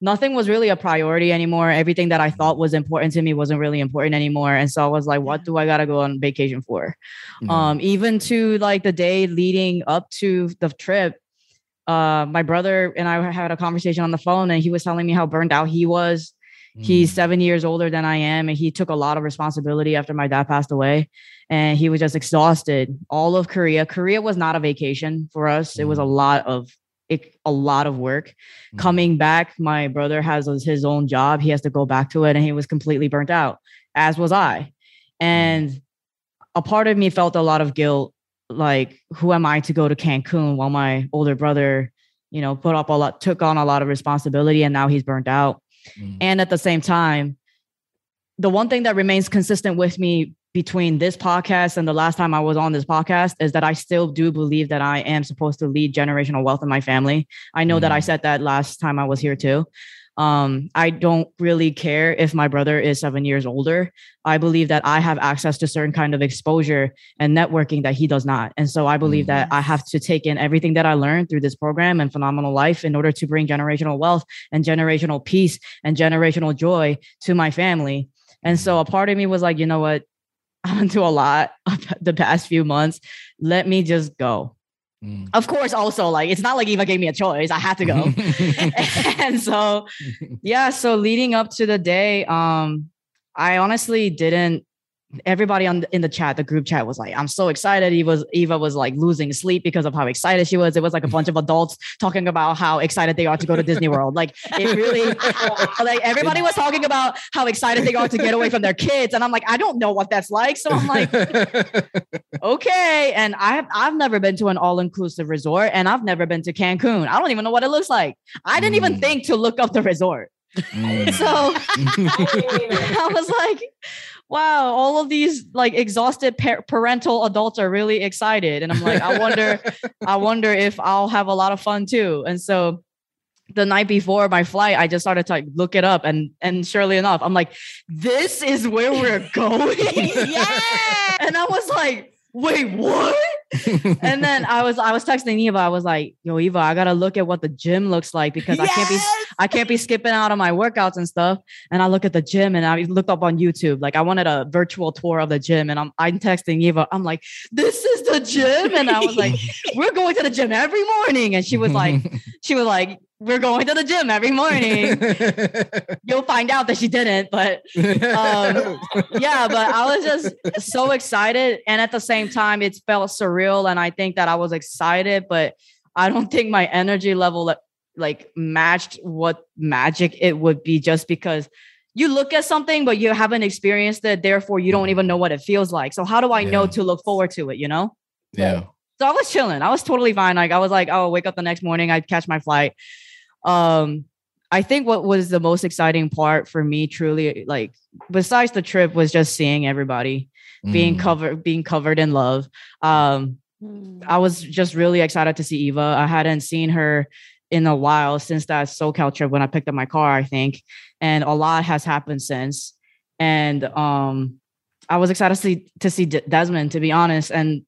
nothing was really a priority anymore. Everything that I thought was important to me wasn't really important anymore. And so I was like, what do I gotta go on vacation for? Mm-hmm. Um, even to like the day leading up to the trip, uh, my brother and I had a conversation on the phone and he was telling me how burned out he was. He's mm. seven years older than I am, and he took a lot of responsibility after my dad passed away. And he was just exhausted. All of Korea. Korea was not a vacation for us. It was a mm. lot of it, a lot of work. Mm. Coming back, my brother has his own job. He has to go back to it, and he was completely burnt out, as was I. And a part of me felt a lot of guilt. Like, who am I to go to Cancun while my older brother, you know, put up a lot, took on a lot of responsibility, and now he's burnt out Mm. And at the same time, the one thing that remains consistent with me between this podcast and the last time I was on this podcast is that I still do believe that I am supposed to lead generational wealth in my family. I know mm. that I mm. said that last time I was here too. Um, I don't really care if my brother is seven years older. I believe that I have access to certain kind of exposure and networking that he does not. And so I believe mm-hmm. that I have to take in everything that I learned through this program and phenomenal life in order to bring generational wealth and generational peace and generational joy to my family. And so a part of me was like, you know what? Through a lot the past few months. Let me just go. Mm. Of course, also like it's not like Eva gave me a choice. I had to go. and so yeah, so leading up to the day, um, I honestly didn't everybody on the, in the chat, the group chat was like, I'm so excited. Eva was Eva was like losing sleep because of how excited she was. It was like a bunch of adults talking about how excited they are to go to Disney World. Like it really like everybody was talking about how excited they are to get away from their kids. And I'm like, I don't know what that's like. So I'm like, okay. And I've I've never been to an all-inclusive resort and I've never been to Cancun. I don't even know what it looks like. I didn't mm. even think to look up the resort. Mm. so I was like, wow, all of these like exhausted par- parental adults are really excited. And I'm like, I wonder, I wonder if I'll have a lot of fun too. And so the night before my flight, I just started to like, look it up, and and surely enough, I'm like, this is where we're going. yeah. And I was like, wait, what? and then I was I was texting Eva. I was like, "Yo, Eva, I gotta look at what the gym looks like because yes! I can't be I can't be skipping out on my workouts and stuff." And I look at the gym and I looked up on YouTube. Like I wanted a virtual tour of the gym, and I'm I'm texting Eva. I'm like, "This is the gym," and I was like, "We're going to the gym every morning." And she was like, she was like, we're going to the gym every morning. You'll find out that she didn't, but um, yeah, but I was just so excited. And at the same time, it felt surreal. And I think that I was excited, but I don't think my energy level like matched what magic it would be just because you look at something, but you haven't experienced it. Therefore, you don't even know what it feels like. So, how do I yeah. know to look forward to it? You know? Yeah. So I was chilling. I was totally fine. Like I was like, oh, wake up the next morning, I'd catch my flight. Um, I think what was the most exciting part for me, truly, like besides the trip, was just seeing everybody mm. being covered, being covered in love. Um, mm. I was just really excited to see Eva. I hadn't seen her in a while since that SoCal trip when I picked up my car, I think, and a lot has happened since. And um, I was excited to see to see Desmond, to be honest, and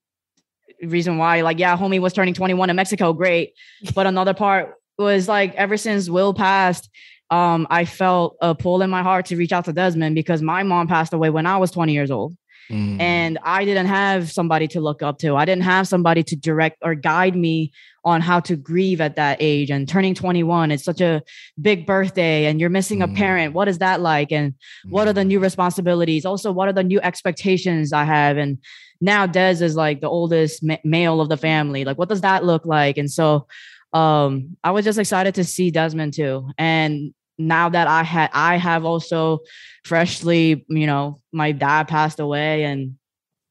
reason why, like, yeah, homie was turning 21 in Mexico, great. But another part was like ever since Will passed, um, I felt a pull in my heart to reach out to Desmond because my mom passed away when I was 20 years old. Mm. And I didn't have somebody to look up to. I didn't have somebody to direct or guide me on how to grieve at that age. And turning 21, it's such a big birthday, and you're missing mm. a parent. What is that like? And what are the new mm. responsibilities? Also, what are the new expectations I have? And now Des is like the oldest ma- male of the family. Like, what does that look like? And so um, I was just excited to see Desmond too. And now that I had, I have also freshly, you know, my dad passed away and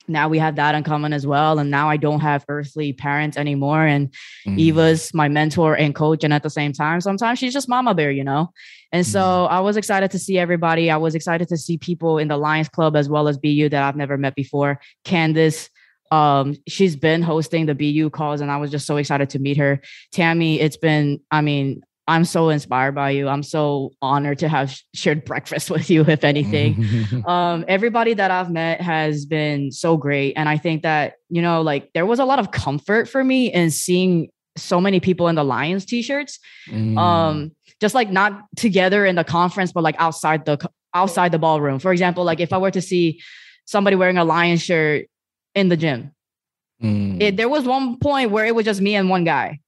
now we have that in common as well. And now I don't have earthly parents anymore. And mm. Eva's my mentor and coach. And at the same time, sometimes she's just mama bear, you know? And so mm. I was excited to see everybody. I was excited to see people in the Lions Club as well as BU that I've never met before. Candace, um she's been hosting the bu calls and i was just so excited to meet her tammy it's been i mean i'm so inspired by you i'm so honored to have shared breakfast with you if anything um everybody that i've met has been so great and i think that you know like there was a lot of comfort for me in seeing so many people in the lions t-shirts mm. um just like not together in the conference but like outside the outside the ballroom for example like if i were to see somebody wearing a lion shirt in the gym. Mm. It, there was one point where it was just me and one guy,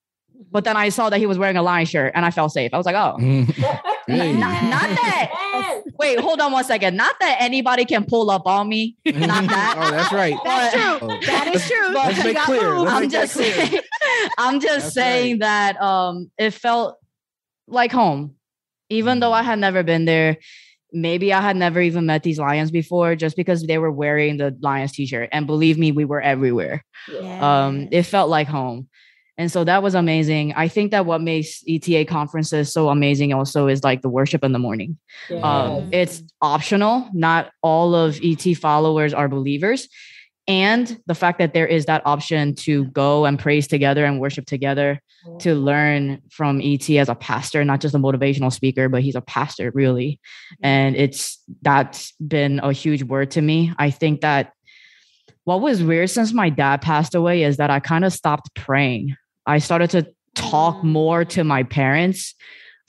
but then I saw that he was wearing a lion shirt and I felt safe. I was like, oh, Hey. Not, not, that. Wait, hold on one second. Not that anybody can pull up on me. Not that. oh, that's right. That's true. Oh. That is true. Let's, let's make clear. Let's I'm just saying. I'm just that's saying right. that um, it felt like home, even mm. though I had never been there. Maybe I had never even met these lions before, just because they were wearing the lions t-shirt. And believe me, we were everywhere. Yeah. Um, it felt like home. And so that was amazing. I think that what makes ETA conferences so amazing also is like the worship in the morning. Yes. Um, it's optional. Not all of ET followers are believers. And the fact that there is that option to go and praise together and worship together to learn from ET as a pastor, not just a motivational speaker, but he's a pastor, really. And it's that's been a huge word to me. I think that what was weird since my dad passed away is that I kind of stopped praying. I started to talk mm. more to my parents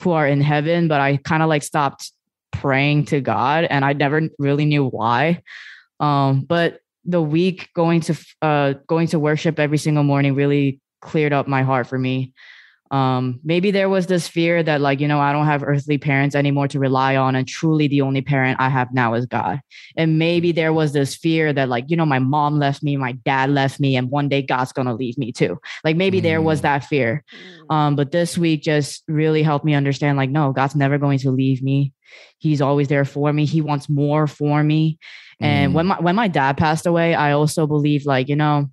who are in heaven, but I kind of like stopped praying to God and I never really knew why. Um, but the week going to uh, going to worship every single morning really cleared up my heart for me um, maybe there was this fear that like you know i don't have earthly parents anymore to rely on and truly the only parent i have now is god and maybe there was this fear that like you know my mom left me my dad left me and one day god's gonna leave me too like maybe mm. there was mm. that fear mm. um, but this week just really helped me understand like no god's never going to leave me he's always there for me he wants more for me and mm. when my when my dad passed away i also believe like you know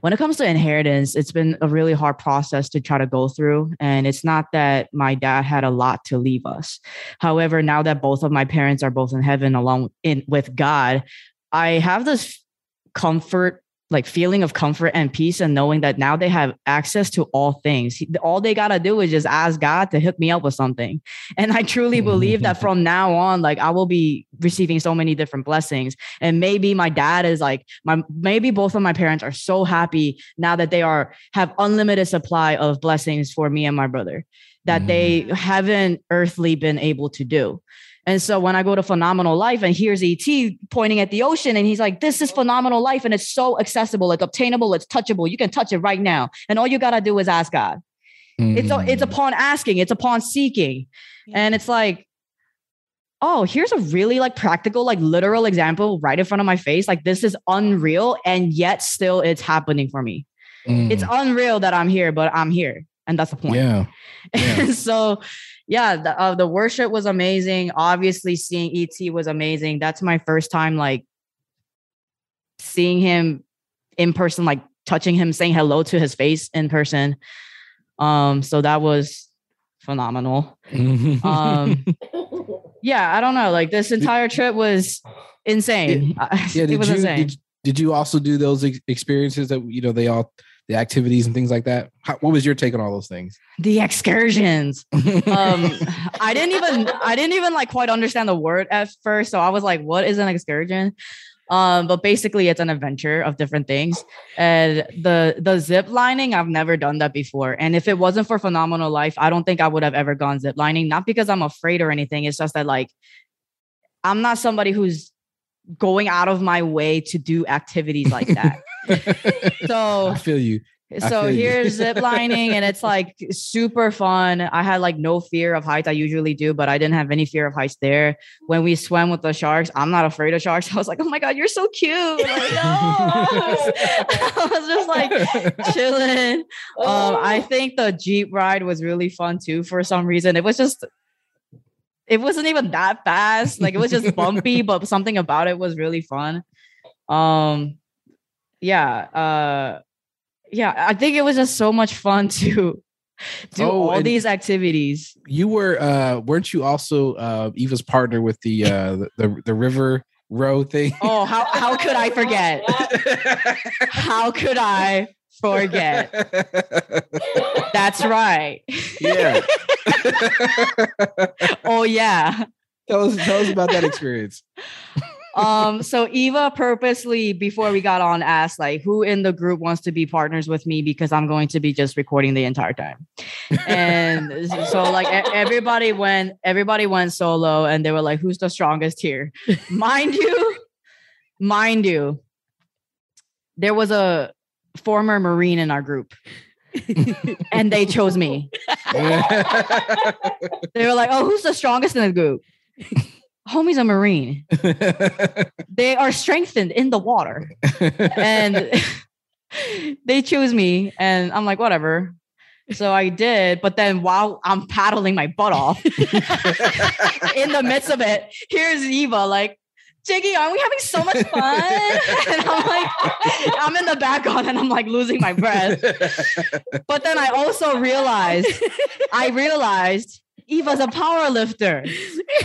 when it comes to inheritance, it's been a really hard process to try to go through. And it's not that my dad had a lot to leave us. However, now that both of my parents are both in heaven along in with God, I have this comfort like feeling of comfort and peace and knowing that now they have access to all things. All they got to do is just ask God to hook me up with something. And I truly believe that from now on, like I will be receiving so many different blessings. And maybe my dad is like, my maybe both of my parents are so happy now that they are have unlimited supply of blessings for me and my brother that mm. they haven't earthly been able to do. And so when I go to Phenomenal Life and here's ET pointing at the ocean and he's like, this is phenomenal life and it's so accessible, it's obtainable, it's touchable. You can touch it right now. And all you got to do is ask God. Mm. It's, it's upon asking, it's upon seeking. And it's like, oh, here's a really like practical, like literal example right in front of my face. Like this is unreal. And yet still it's happening for me. Mm. It's unreal that I'm here, but I'm here. And that's the point. Yeah. yeah. and so yeah, the, uh, the worship was amazing. Obviously, seeing ET was amazing. That's my first time like seeing him in person, like touching him, saying hello to his face in person. Um, so that was phenomenal. um, yeah, I don't know. Like this entire trip was insane. Yeah, yeah did you did, did, you also do those experiences that you know they all the activities and things like that. How, what was your take on all those things? The excursions. um, I didn't even I didn't even like quite understand the word at first, so I was like, "What is an excursion?" Um, but basically, it's an adventure of different things. And the the zip lining, I've never done that before. And if it wasn't for Phenomenal Life, I don't think I would have ever gone zip lining. Not because I'm afraid or anything. It's just that like I'm not somebody who's going out of my way to do activities like that. so I feel you. I so feel here's zip lining and it's like super fun. I had like no fear of heights. I usually do, but I didn't have any fear of heights there. When we swam with the sharks, I'm not afraid of sharks. I was like, oh my God, you're so cute. Like, no. I was just like chilling. Um, I think the Jeep ride was really fun too for some reason. It was just it wasn't even that fast. Like it was just bumpy, but something about it was really fun. Um yeah, uh yeah, I think it was just so much fun to do oh, all these activities. You were uh weren't you also uh Eva's partner with the uh the the, the river row thing? Oh, how how could I forget? how could I forget? That's right. Yeah. oh yeah. Tell us tell us about that experience um so eva purposely before we got on asked like who in the group wants to be partners with me because i'm going to be just recording the entire time and so like everybody went everybody went solo and they were like who's the strongest here mind you mind you there was a former marine in our group and they chose me. they were like, "Oh, who's the strongest in the group?" Homie's a marine. they are strengthened in the water, and they chose me. And I'm like, whatever. So I did, but then while I'm paddling my butt off in the midst of it, here's Eva like, Jiggy, aren't we having so much fun? and I'm like, I'm in the background and I'm like losing my breath. But then I also realized, I realized Eva's a power lifter.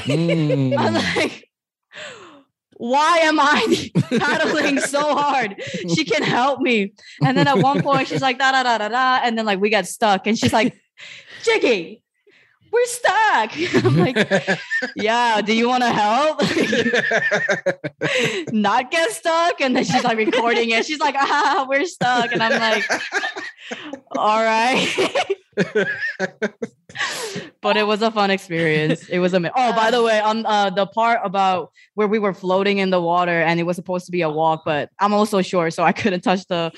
Mm. I'm like, why am I paddling so hard? She can help me. And then at one point, she's like, da da da da da. And then like we got stuck. And she's like, Jiggy, we're stuck. I'm like, yeah, do you want to help? Not get stuck. And then she's like recording it. She's like, ah, we're stuck. And I'm like, all right. but it was a fun experience. It was a oh, by the way, on uh, the part about where we were floating in the water and it was supposed to be a walk, but I'm also short, so I couldn't touch the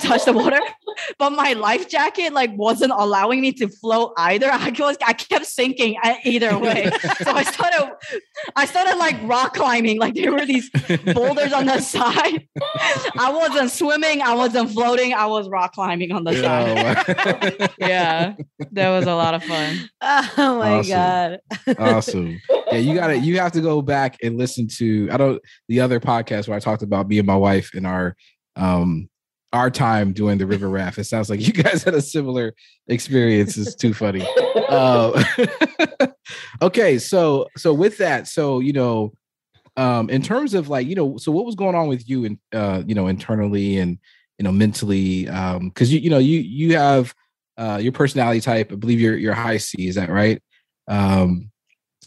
touch the water. But my life jacket like wasn't allowing me to float either. I was I kept sinking either way. so I started I started like rock climbing. Like there were these boulders on the side. I wasn't swimming. I wasn't floating. I was rock climbing on the side. yeah, that was a lot of fun. Oh my awesome. god! awesome. Yeah, you got to You have to go back and listen to. I don't the other podcast where I talked about me and my wife in our um our time doing the river raft. It sounds like you guys had a similar experience. It's too funny. Uh, okay, so so with that, so you know, um, in terms of like you know, so what was going on with you and uh, you know internally and you know mentally, um, because you you know you you have uh your personality type. I believe you're you're high C. Is that right? Um,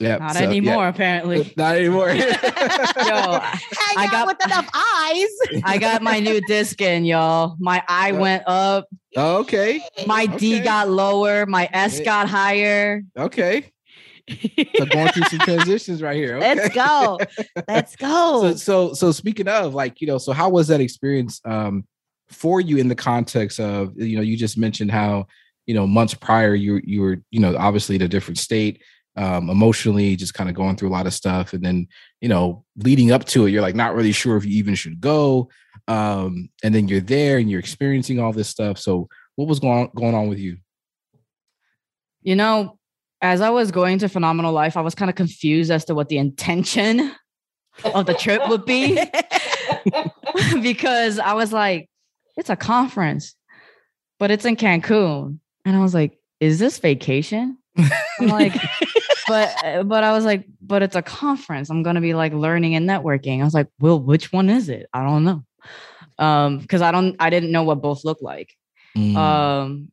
yeah, not so, anymore. Yeah. Apparently, not anymore. yo, I got with enough eyes. I got my new disc in, y'all. My I went up. Okay. My okay. D got lower. My S got higher. Okay. so going through some transitions right here. Okay. Let's go. Let's go. So, so, so speaking of like, you know, so how was that experience um for you in the context of, you know, you just mentioned how, you know, months prior you you were, you know, obviously in a different state um, emotionally, just kind of going through a lot of stuff. And then, you know, leading up to it, you're like not really sure if you even should go. Um, and then you're there and you're experiencing all this stuff. So, what was going on, going on with you? You know, as I was going to Phenomenal Life, I was kind of confused as to what the intention of the trip would be because I was like, it's a conference, but it's in Cancun. And I was like, is this vacation? I'm like, but but I was like, but it's a conference. I'm gonna be like learning and networking. I was like, well, which one is it? I don't know. Um, because I don't I didn't know what both look like. Mm. Um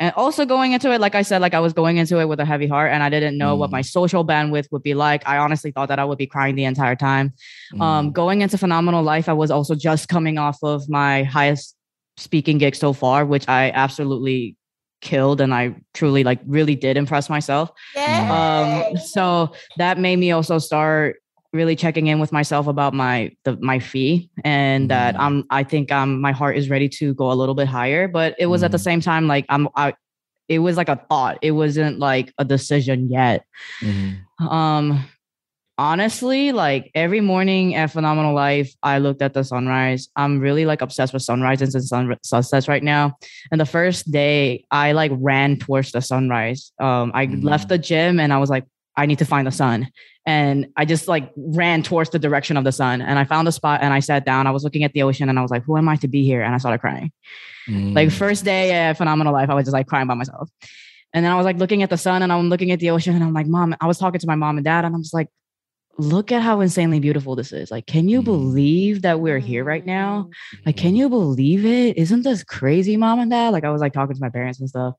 and also going into it, like I said, like I was going into it with a heavy heart and I didn't know mm. what my mm. social bandwidth would be like. I honestly thought that I would be crying the entire time. Um, mm. Um, going into Phenomenal Life, I was also just coming off of my highest speaking gig so far, which I absolutely killed and I truly like really did impress myself. Yeah. Um so that made me also start really checking in with myself about my the my fee and mm. that I'm I think um my heart is ready to go a little bit higher but it was mm. at the mm. same time like I'm I it was like a thought it wasn't like a decision yet. Mm. Um honestly, like every morning at Phenomenal Life, I looked at the sunrise. I'm really like obsessed with sunrises and sun- sunsets right now. And the first day, I like ran towards the sunrise. Um, I mm. left the gym and I was like, I need to find the sun. And I just like ran towards the direction of the sun. And I found a spot and I sat down. I was looking at the ocean and I was like, who am I to be here? And I started crying. Mm. Like first day at Phenomenal Life, I was just like crying by myself. And then I was like looking at the sun and I'm looking at the ocean and I'm like, mom, I was talking to my mom and dad and I'm just like, look at how insanely beautiful this is. Like, can you mm. believe that we're here right now? Like, can you believe it? Isn't this crazy, mom and dad? Like, I was like talking to my parents and stuff,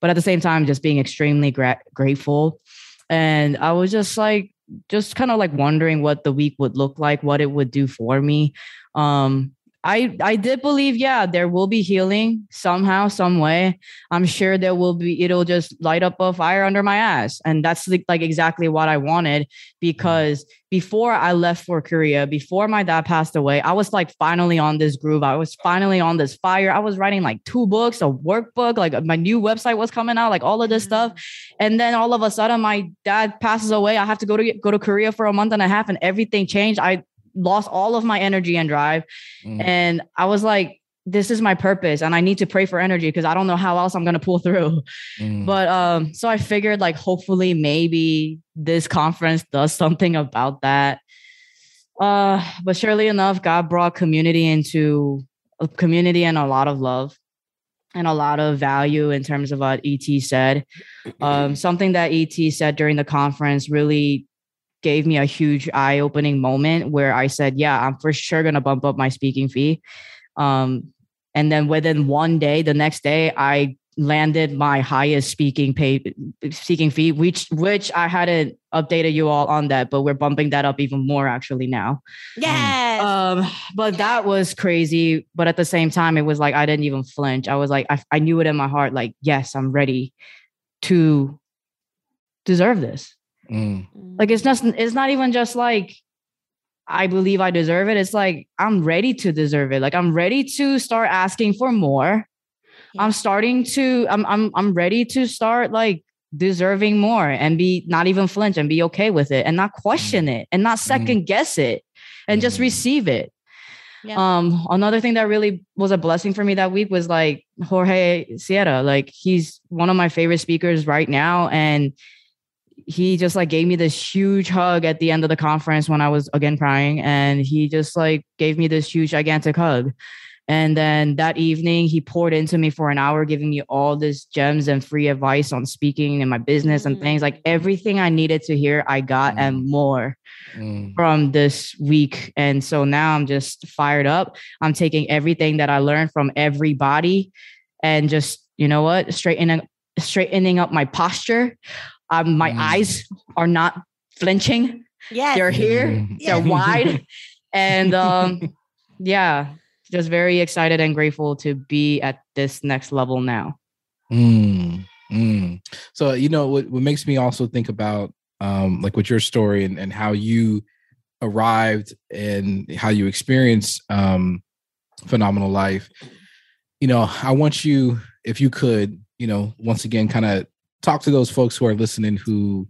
but at the same time, just being extremely gra- grateful. And I was just like, just kind of like wondering what the week would look like, what it would do for me. Um, I I did believe, yeah, there will be healing somehow, some way. I'm sure there will be. It'll just light up a fire under my ass, and that's like, like exactly what I wanted. Because before I left for Korea, before my dad passed away, I was like finally on this groove. I was finally on this fire. I was writing like two books, a workbook, like my new website was coming out, like all of this stuff. Mm-hmm. And then all of a sudden, my dad passes away. I have to go to go to Korea for a month and a half, and everything changed. I lost all of my energy and drive. Mm. And I was like, this is my purpose and I need to pray for energy because I don't know how else I'm going to pull through. Mm. But um so I figured like hopefully maybe this conference does something about that. Uh but surely enough God brought community into a community and a lot of love and a lot of value in terms of what ET said. Um something that ET said during the conference really gave me a huge eye opening moment where I said, yeah, I'm for sure going to bump up my speaking fee. Um, and then within one day, the next day, I landed my highest speaking pay speaking fee, which which I hadn't updated you all on that, but we're bumping that up even more actually now. Yes. Um, but that was crazy. But at the same time, it was like I didn't even flinch. I was like, I, I knew it in my heart, like, yes, I'm ready to deserve this. Mm. Like it's not it's not even just like I believe I deserve it. It's like I'm ready to deserve it. Like I'm ready to start asking for more. Yeah. I'm starting to I'm I'm I'm ready to start like deserving more and be not even flinch and be okay with it and not question mm. it and not mm. second mm. guess it and mm. just receive it. Yeah. Um, another thing that really was a blessing for me that week was like Jorge Sierra. Like he's one of my favorite speakers right now. And he just like gave me this huge hug at the end of the conference when I was again crying. And he just like gave me this huge, gigantic hug. And then that evening, he poured into me for an hour, giving me all this gems and free advice on speaking and my business mm. and things like mm. everything I needed to hear, I got mm. and more mm. from this week. And so now I'm just fired up. I'm taking everything that I learned from everybody and just, you know what, straightening straightening up my posture um, my mm. eyes are not flinching. Yeah, they're here. They're wide, and um, yeah, just very excited and grateful to be at this next level now. Mm, mm. So you know what? What makes me also think about um, like with your story and, and how you arrived and how you experienced um, phenomenal life. You know, I want you, if you could, you know, once again, kind of talk to those folks who are listening who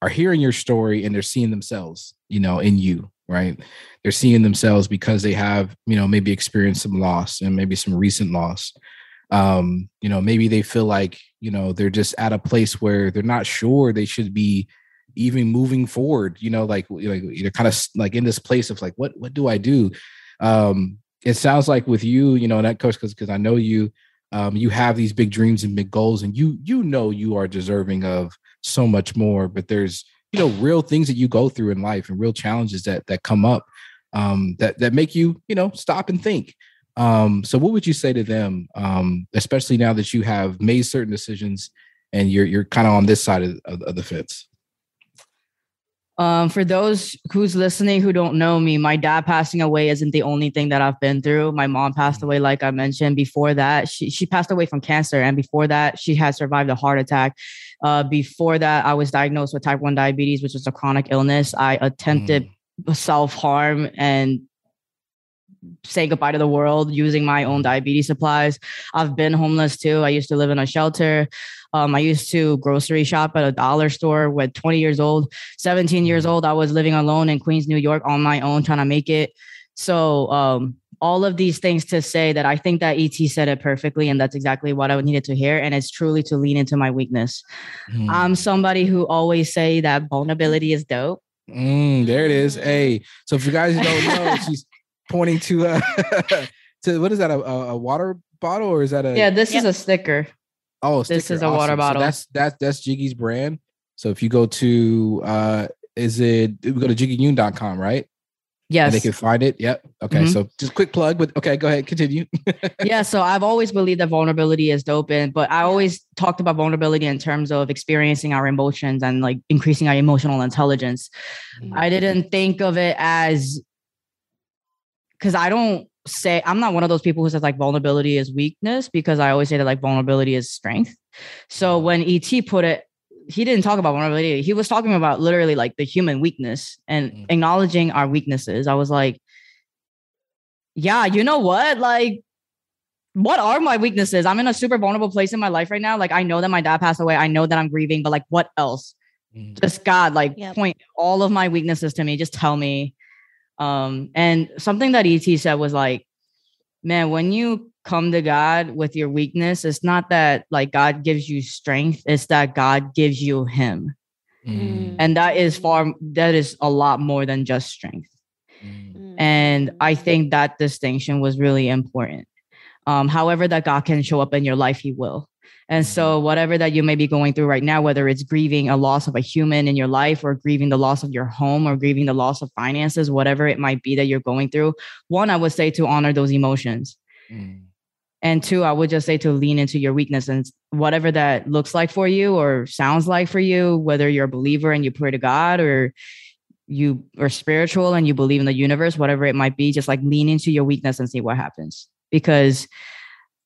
are hearing your story and they're seeing themselves, you know, in you, right? They're seeing themselves because they have, you know, maybe experienced some loss and maybe some recent loss. Um, you know, maybe they feel like, you know, they're just at a place where they're not sure they should be even moving forward, you know, like like you're kind of like in this place of like, what what do I do? Um, it sounds like with you, you know, and that coach, because because I know you, um, you have these big dreams and big goals and you you know you are deserving of so much more but there's you know real things that you go through in life and real challenges that that come up um, that that make you you know stop and think. Um, so what would you say to them um, especially now that you have made certain decisions and you're you're kind of on this side of, of, of the fence um, for those who's listening who don't know me, my dad passing away isn't the only thing that I've been through. My mom passed mm. away, like I mentioned. Before that, she she passed away from cancer, and before that, she had survived a heart attack. Uh, before that, I was diagnosed with type one diabetes, which is a chronic illness. I attempted mm. self harm and saying goodbye to the world using my own diabetes supplies. I've been homeless too. I used to live in a shelter. Um, I used to grocery shop at a dollar store with 20 years old, 17 years old. I was living alone in Queens, New York on my own, trying to make it. So, um, all of these things to say that I think that ET said it perfectly, and that's exactly what I needed to hear. And it's truly to lean into my weakness. Mm. I'm somebody who always say that vulnerability is dope. Mm, there it is. Hey, so if you guys don't know, she's pointing to uh to what is that a, a water bottle or is that a yeah this yep. is a sticker oh this is a awesome. water bottle so that's that's that's jiggy's brand so if you go to uh is it we go to jiggyyun.com right Yes. And they can find it. Yep. Okay. Mm-hmm. So just quick plug, but okay, go ahead, continue. yeah. So I've always believed that vulnerability is dope. And but I always talked about vulnerability in terms of experiencing our emotions and like increasing our emotional intelligence. Mm-hmm. I didn't think of it as because I don't say I'm not one of those people who says like vulnerability is weakness because I always say that like vulnerability is strength. So when ET put it, he didn't talk about vulnerability. He was talking about literally like the human weakness and mm. acknowledging our weaknesses. I was like, yeah, you know what? Like, what are my weaknesses? I'm in a super vulnerable place in my life right now. Like, I know that my dad passed away. I know that I'm grieving, but like, what else? Mm. Just God, like, yep. point all of my weaknesses to me. Just tell me um, and something that ET said was like, man, when you come to God with your weakness, it's not that like God gives you strength, it's that God gives you Him. Mm. And that is far, that is a lot more than just strength. Mm. And I think that distinction was really important. Um, however, that God can show up in your life, He will. And so, whatever that you may be going through right now, whether it's grieving a loss of a human in your life or grieving the loss of your home or grieving the loss of finances, whatever it might be that you're going through, one, I would say to honor those emotions. Mm. And two, I would just say to lean into your weakness and whatever that looks like for you or sounds like for you, whether you're a believer and you pray to God or you are spiritual and you believe in the universe, whatever it might be, just like lean into your weakness and see what happens. Because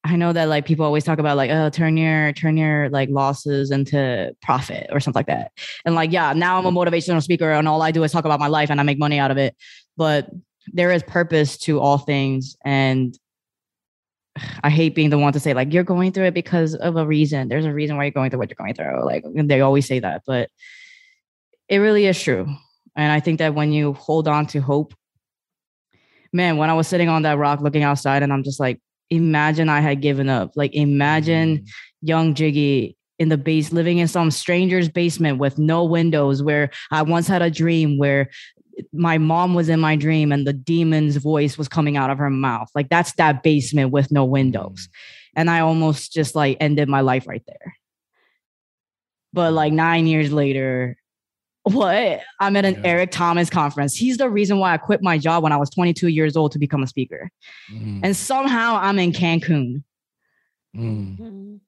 I know that like people always talk about like oh turn your turn your like losses into profit or something like that. And like yeah, now I'm a motivational speaker and all I do is talk about my life and I make money out of it. But there is purpose to all things and I hate being the one to say like you're going through it because of a reason. There's a reason why you're going through what you're going through. Like they always say that, but it really is true. And I think that when you hold on to hope, man, when I was sitting on that rock looking outside and I'm just like, imagine I had given up. Like imagine mm. young Jiggy in the base living in some stranger's basement with no windows where I once had a dream where my mom was in my dream and the demon's voice was coming out of her mouth. Like that's that basement with no windows. Mm. And I almost just like ended my life right there. But like 9 years later, what? I'm at an yeah. Eric Thomas conference. He's the reason why I quit my job when I was 22 years old to become a speaker. Mm. And somehow I'm in Cancun. Mm.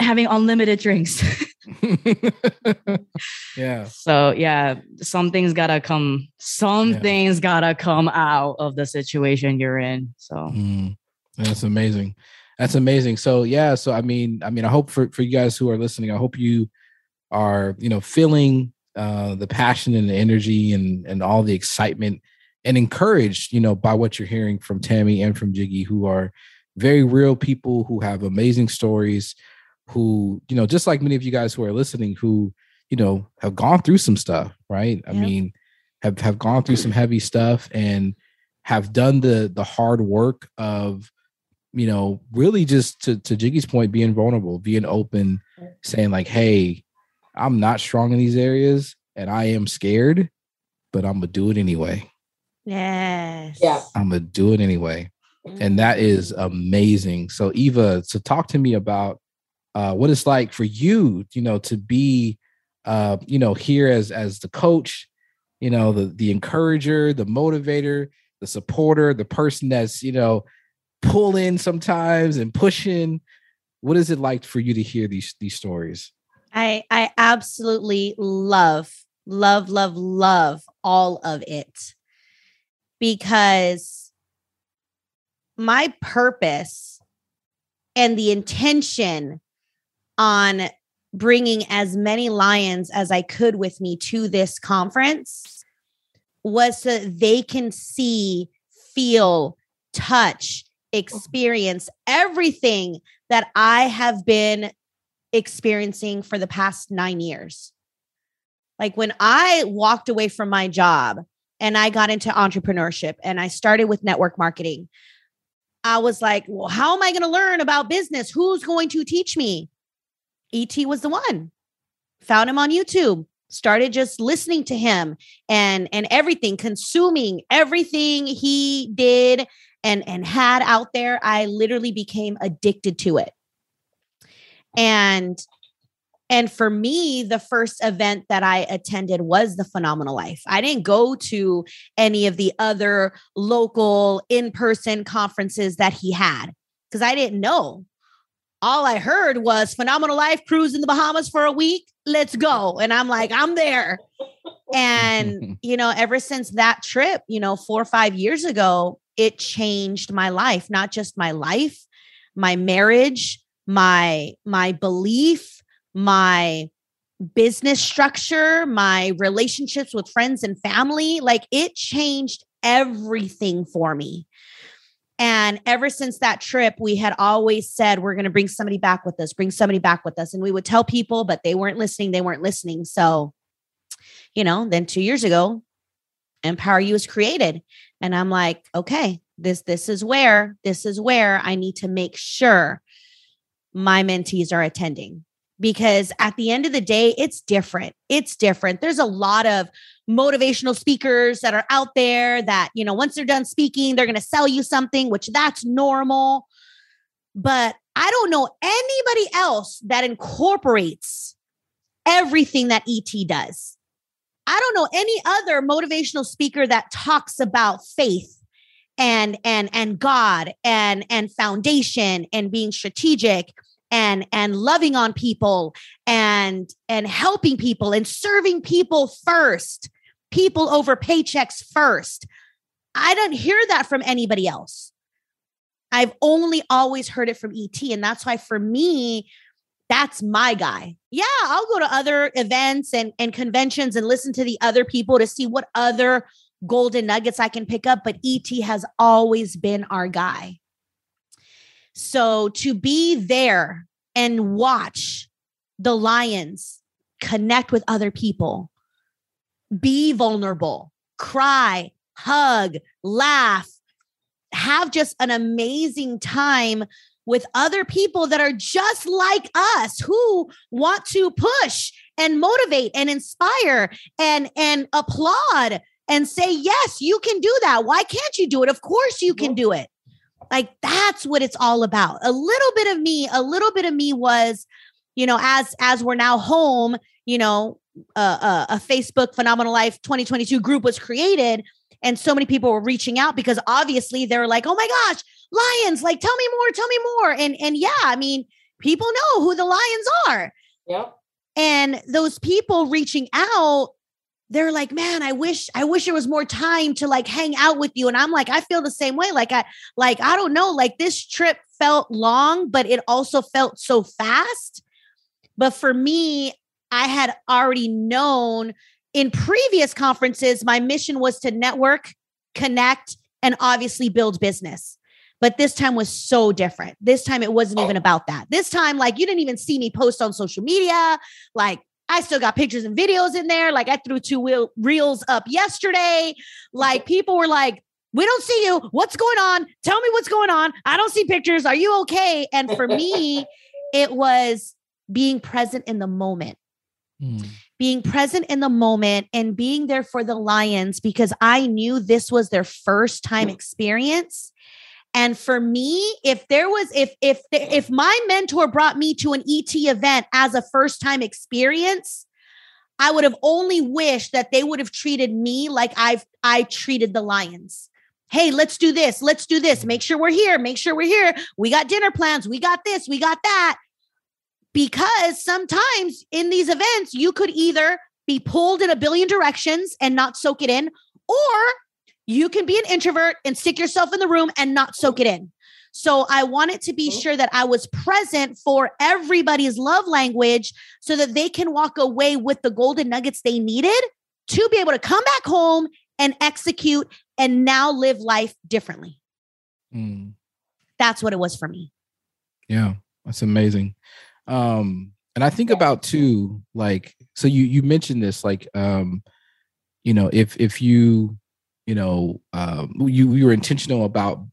Having unlimited drinks. yeah. So yeah, something's gotta come, something's yeah. gotta come out of the situation you're in. So mm. that's amazing. That's amazing. So yeah, so I mean, I mean, I hope for, for you guys who are listening, I hope you are, you know, feeling uh, the passion and the energy and and all the excitement and encouraged, you know, by what you're hearing from Tammy and from Jiggy, who are very real people who have amazing stories, who, you know, just like many of you guys who are listening, who, you know, have gone through some stuff, right? I mean, have have gone through some heavy stuff and have done the the hard work of, you know, really just to to Jiggy's point, being vulnerable, being open, saying like, hey, I'm not strong in these areas and I am scared, but I'm gonna do it anyway. Yes. Yeah. I'm gonna do it anyway. And that is amazing. So Eva, so talk to me about uh, what it's like for you, you know, to be uh, you know, here as as the coach, you know, the the encourager, the motivator, the supporter, the person that's, you know, pulling sometimes and pushing. What is it like for you to hear these these stories? I I absolutely love love love love all of it because my purpose and the intention on bringing as many lions as I could with me to this conference was so they can see, feel, touch, oh. experience everything that I have been experiencing for the past nine years. Like when I walked away from my job and I got into entrepreneurship and I started with network marketing, I was like, well, how am I going to learn about business? Who's going to teach me? ET was the one. Found him on YouTube, started just listening to him and and everything, consuming everything he did and and had out there. I literally became addicted to it. And and for me, the first event that I attended was the Phenomenal Life. I didn't go to any of the other local in person conferences that he had because I didn't know. All I heard was Phenomenal Life cruise in the Bahamas for a week. Let's go. And I'm like, I'm there. And, you know, ever since that trip, you know, four or five years ago, it changed my life, not just my life, my marriage, my my belief, my business structure, my relationships with friends and family. Like it changed everything for me. And ever since that trip, we had always said, we're going to bring somebody back with us, bring somebody back with us. And we would tell people, but they weren't listening. They weren't listening. So, you know, then two years ago, EmpowerYou was created. And I'm like, okay, this, this is where, this is where I need to make sure my mentees are attending because at the end of the day, it's different. It's different. There's a lot of motivational speakers that are out there that, you know, once they're done speaking, they're going to sell you something, which that's normal. But I don't know anybody else that incorporates everything that ET does. I don't know any other motivational speaker that talks about faith and and and God and and foundation and being strategic and and loving on people and and helping people and serving people first people over paychecks first. I don't hear that from anybody else. I've only always heard it from et and that's why for me that's my guy. Yeah i'll go to other events and and conventions and listen to the other people to see what other golden nuggets i can pick up but et has always been our guy. So to be there and watch the lions connect with other people, be vulnerable, cry, hug, laugh, have just an amazing time with other people that are just like us who want to push and motivate and inspire and and applaud and say yes you can do that why can't you do it of course you can do it like that's what it's all about. A little bit of me, a little bit of me was, you know, as as we're now home, you know, uh, uh, a Facebook Phenomenal Life 2022 group was created, and so many people were reaching out because obviously they're like, "Oh my gosh, lions! Like, tell me more, tell me more." And and yeah, I mean, people know who the lions are. Yep. And those people reaching out they're like, man, I wish, I wish there was more time to like hang out with you. And I'm like, I feel the same way. Like, I, like, I don't know, like this trip felt long, but it also felt so fast. But for me, I had already known in previous conferences, my mission was to network, connect, and obviously build business. But this time was so different. This time it wasn't even oh. about that. This time, like, you didn't even see me post on social media. Like, I still got pictures and videos in there. Like I threw two wheel, reels up yesterday. Like people were like, we don't see you. What's going on? Tell me what's going on. I don't see pictures. Are you okay? And for me, it was being present in the moment. Mm. Being present in the moment and being there for the Lions because I knew this was their first time experience and for me, if there was if if if my mentor brought me to an ET event as a first time experience, I would have only wished that they would have treated me like I've I treated the lions. Hey, let's do this. Let's do this. Make sure we're here. Make sure we're here. We got dinner plans. We got this. We got that. Because sometimes in these events, you could either be pulled in a billion directions and not soak it in, or you can be an introvert and stick yourself in the room and not soak it in. So I wanted to be sure that I was present for everybody's love language so that they can walk away with the golden nuggets they needed to be able to come back home and execute and now live life differently. Mm. That's what it was for me. Yeah, that's amazing. Um and I think about too like so you you mentioned this like um you know if if you you know, um, you you were intentional about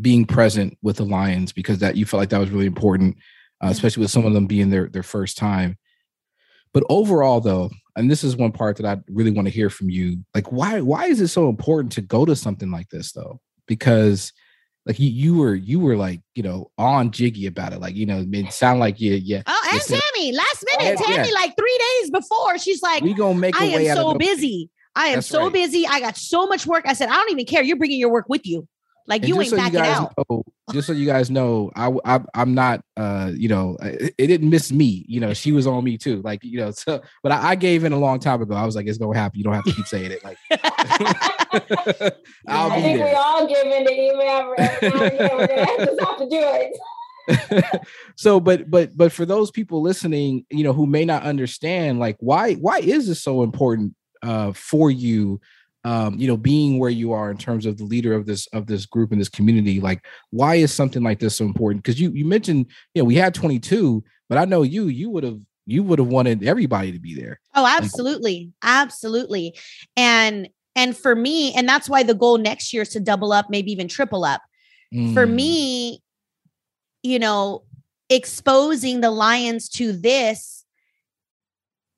being present with the Lions because that you felt like that was really important, uh, especially with some of them being their their first time. But overall, though, and this is one part that I really want to hear from you. Like, why why is it so important to go to something like this, though? Because like you, you were you were like you know on jiggy about it like you know it sound like you yeah oh and tammy last minute tammy yeah. like three days before she's like we gonna make i am so busy I am That's so right. busy. I got so much work. I said, I don't even care. You're bringing your work with you. Like and you ain't so backing you out. Know, just so you guys know, I, I am not uh you know it, it, didn't miss me. You know she was on me too. Like you know so, but I, I, gave in a long time ago. I was like, it's gonna happen. You don't have to keep saying it. Like I'll I think there. we all give in to email. We're gonna just have to do it. so but but but for those people listening you know who may not understand like why why is this so important uh for you um you know being where you are in terms of the leader of this of this group and this community like why is something like this so important? Because you you mentioned you know we had 22 but i know you you would have you would have wanted everybody to be there. Oh absolutely like, absolutely and and for me and that's why the goal next year is to double up maybe even triple up. Mm. for me you know, exposing the lions to this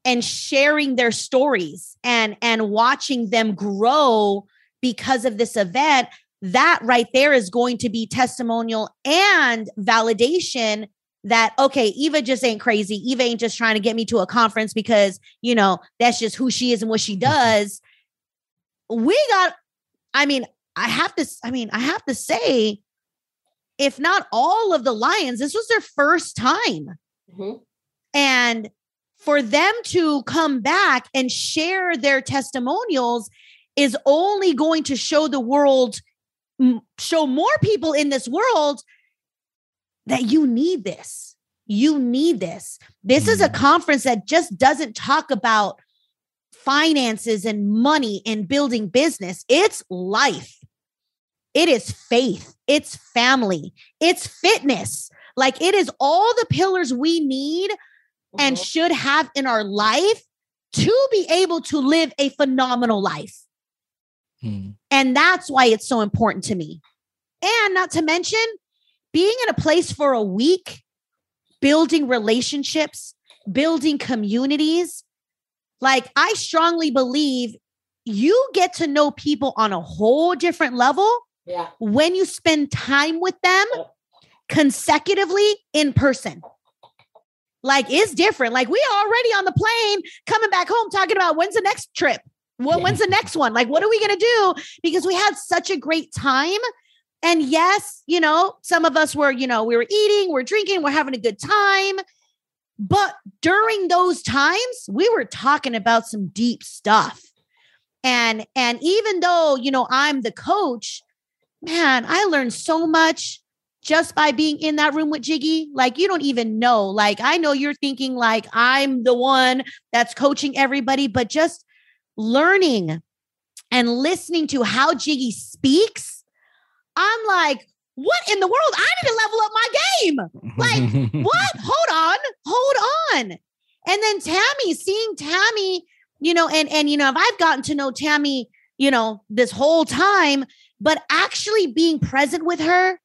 and sharing their stories and and watching them grow because of this event that right there is going to be testimonial and validation that okay eva just ain't crazy eva ain't just trying to get me to a conference because you know that's just who she is and what she does we got i mean i have to i mean i have to say if not all of the Lions, this was their first time. Mm-hmm. And for them to come back and share their testimonials is only going to show the world, show more people in this world that you need this. You need this. This is a mm. conference that just doesn't talk about finances and money and building business, it's life. It is faith, it's family, it's fitness. Like it is all the pillars we need mm-hmm. and should have in our life to be able to live a phenomenal life. Hmm. And that's why it's so important to me. And not to mention being in a place for a week, building relationships, building communities. Like I strongly believe you get to know people on a whole different level yeah. when you spend time with them consecutively in person. Like it's different. Like we are already on the plane coming back home talking about when's the next trip? Well, when's the next one? Like, what are we gonna do? Because we had such a great time. And yes, you know, some of us were, you know, we were eating, we're drinking, we're having a good time. But during those times, we were talking about some deep stuff. And and even though, you know, I'm the coach, man, I learned so much just by being in that room with Jiggy. Like, you don't even know. Like, I know you're thinking, like, I'm the one that's coaching everybody, but just learning and listening to how Jiggy speaks, I'm like, what in the world? I need to level up my game. Like, what? Hold on, hold on. And then Tammy, seeing Tammy, you know, and and you know, if I've gotten to know Tammy, you know, this whole time, but actually being present with her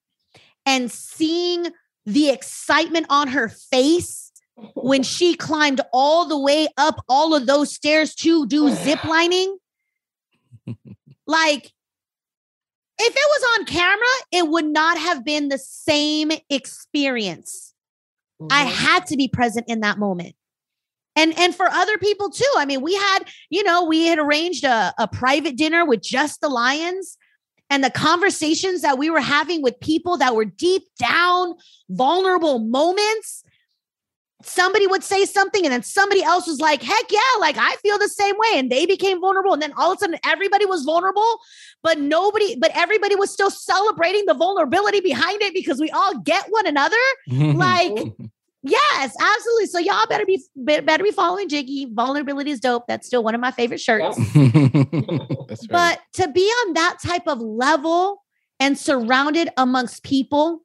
and seeing the excitement on her face when she climbed all the way up all of those stairs to do zip lining. like, if it was on camera, it would not have been the same experience. Mm-hmm. I had to be present in that moment. And and for other people too. I mean, we had, you know, we had arranged a, a private dinner with just the Lions and the conversations that we were having with people that were deep down, vulnerable moments. Somebody would say something, and then somebody else was like, Heck yeah, like I feel the same way. And they became vulnerable. And then all of a sudden, everybody was vulnerable, but nobody, but everybody was still celebrating the vulnerability behind it because we all get one another. like, Yes, absolutely. So y'all better be better be following Jiggy. Vulnerability is dope. That's still one of my favorite shirts. right. But to be on that type of level and surrounded amongst people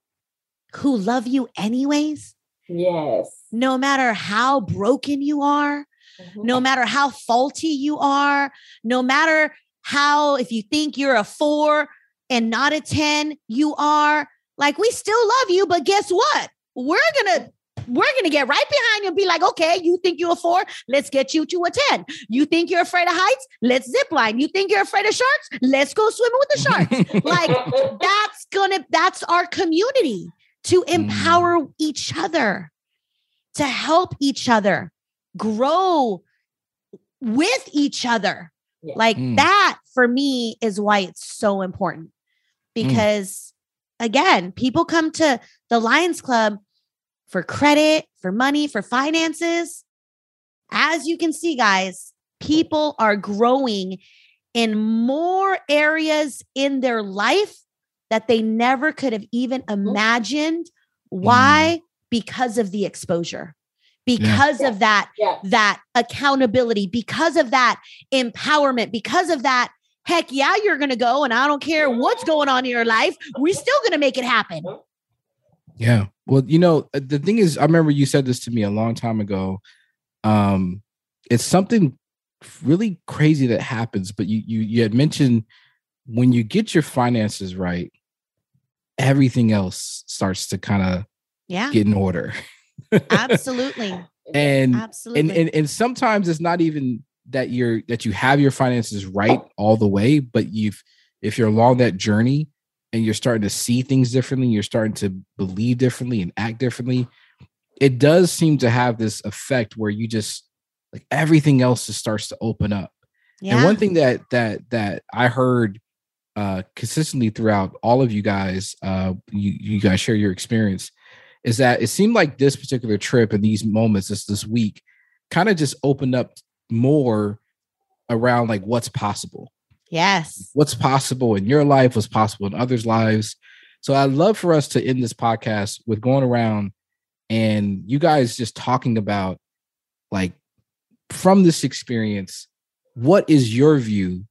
who love you anyways. Yes. No matter how broken you are, mm-hmm. no matter how faulty you are, no matter how if you think you're a 4 and not a 10, you are like we still love you, but guess what? We're going to we're going to get right behind you and be like, okay, you think you're a four? Let's get you to a 10. You think you're afraid of heights? Let's zip line. You think you're afraid of sharks? Let's go swimming with the sharks. like that's going to, that's our community to mm. empower mm. each other, to help each other grow with each other. Yeah. Like mm. that for me is why it's so important mm. because mm. again, people come to the Lions Club for credit, for money, for finances. As you can see, guys, people are growing in more areas in their life that they never could have even imagined. Why? Mm. Because of the exposure because yeah. of that yeah. that accountability because of that empowerment because of that heck yeah you're gonna go and i don't care what's going on in your life we're still gonna make it happen yeah. Well you know uh, the thing is i remember you said this to me a long time ago. Um it's something really crazy that happens but you you, you had mentioned when you get your finances right everything else starts to kind of yeah. get in order. Absolutely. And absolutely. and, and and sometimes it's not even that you're that you have your finances right all the way but you've if you're along that journey and you're starting to see things differently you're starting to believe differently and act differently it does seem to have this effect where you just like everything else just starts to open up yeah. and one thing that that that i heard uh consistently throughout all of you guys uh you you guys share your experience is that it seemed like this particular trip and these moments this this week kind of just opened up more around like what's possible. Yes. What's possible in your life, what's possible in others' lives. So I'd love for us to end this podcast with going around and you guys just talking about like from this experience, what is your view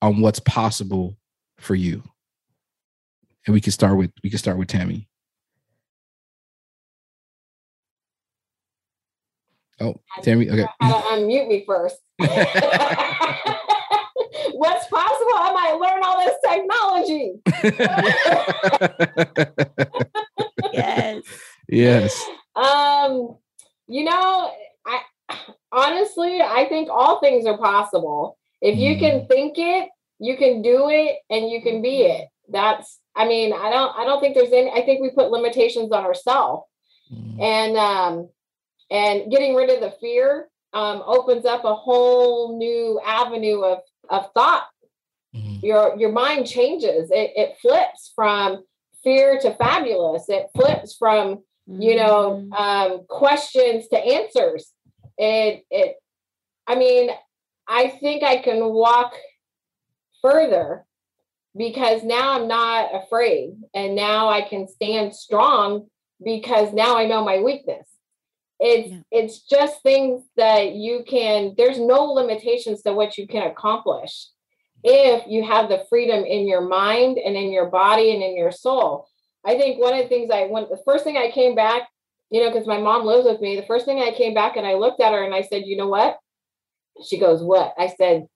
on what's possible for you? And we can start with we can start with Tammy. Oh, Tammy. Okay. I unmute me first. What's? I might learn all this technology. yes. Yes. Um, you know, I honestly I think all things are possible. If you can mm. think it, you can do it and you can be it. That's I mean, I don't I don't think there's any I think we put limitations on ourselves. Mm. And um and getting rid of the fear um, opens up a whole new avenue of, of thought mm-hmm. your your mind changes it, it flips from fear to fabulous it flips from mm-hmm. you know mm-hmm. um, questions to answers it it i mean i think i can walk further because now i'm not afraid and now i can stand strong because now i know my weakness it's yeah. it's just things that you can there's no limitations to what you can accomplish if you have the freedom in your mind and in your body and in your soul. I think one of the things i went the first thing i came back you know because my mom lives with me the first thing i came back and i looked at her and i said you know what? She goes what? I said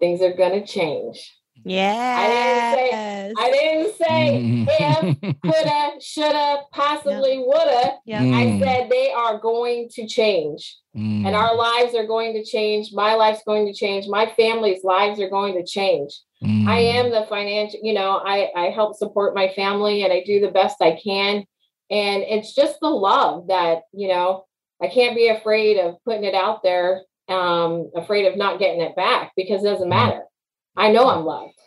things are going to change yeah. I didn't say, I didn't say if, coulda, shoulda, possibly yep. woulda. Yep. Mm. I said they are going to change. Mm. And our lives are going to change. My life's going to change. My family's lives are going to change. Mm. I am the financial, you know, I, I help support my family and I do the best I can. And it's just the love that, you know, I can't be afraid of putting it out there, um, afraid of not getting it back because it doesn't mm. matter I know I'm loved.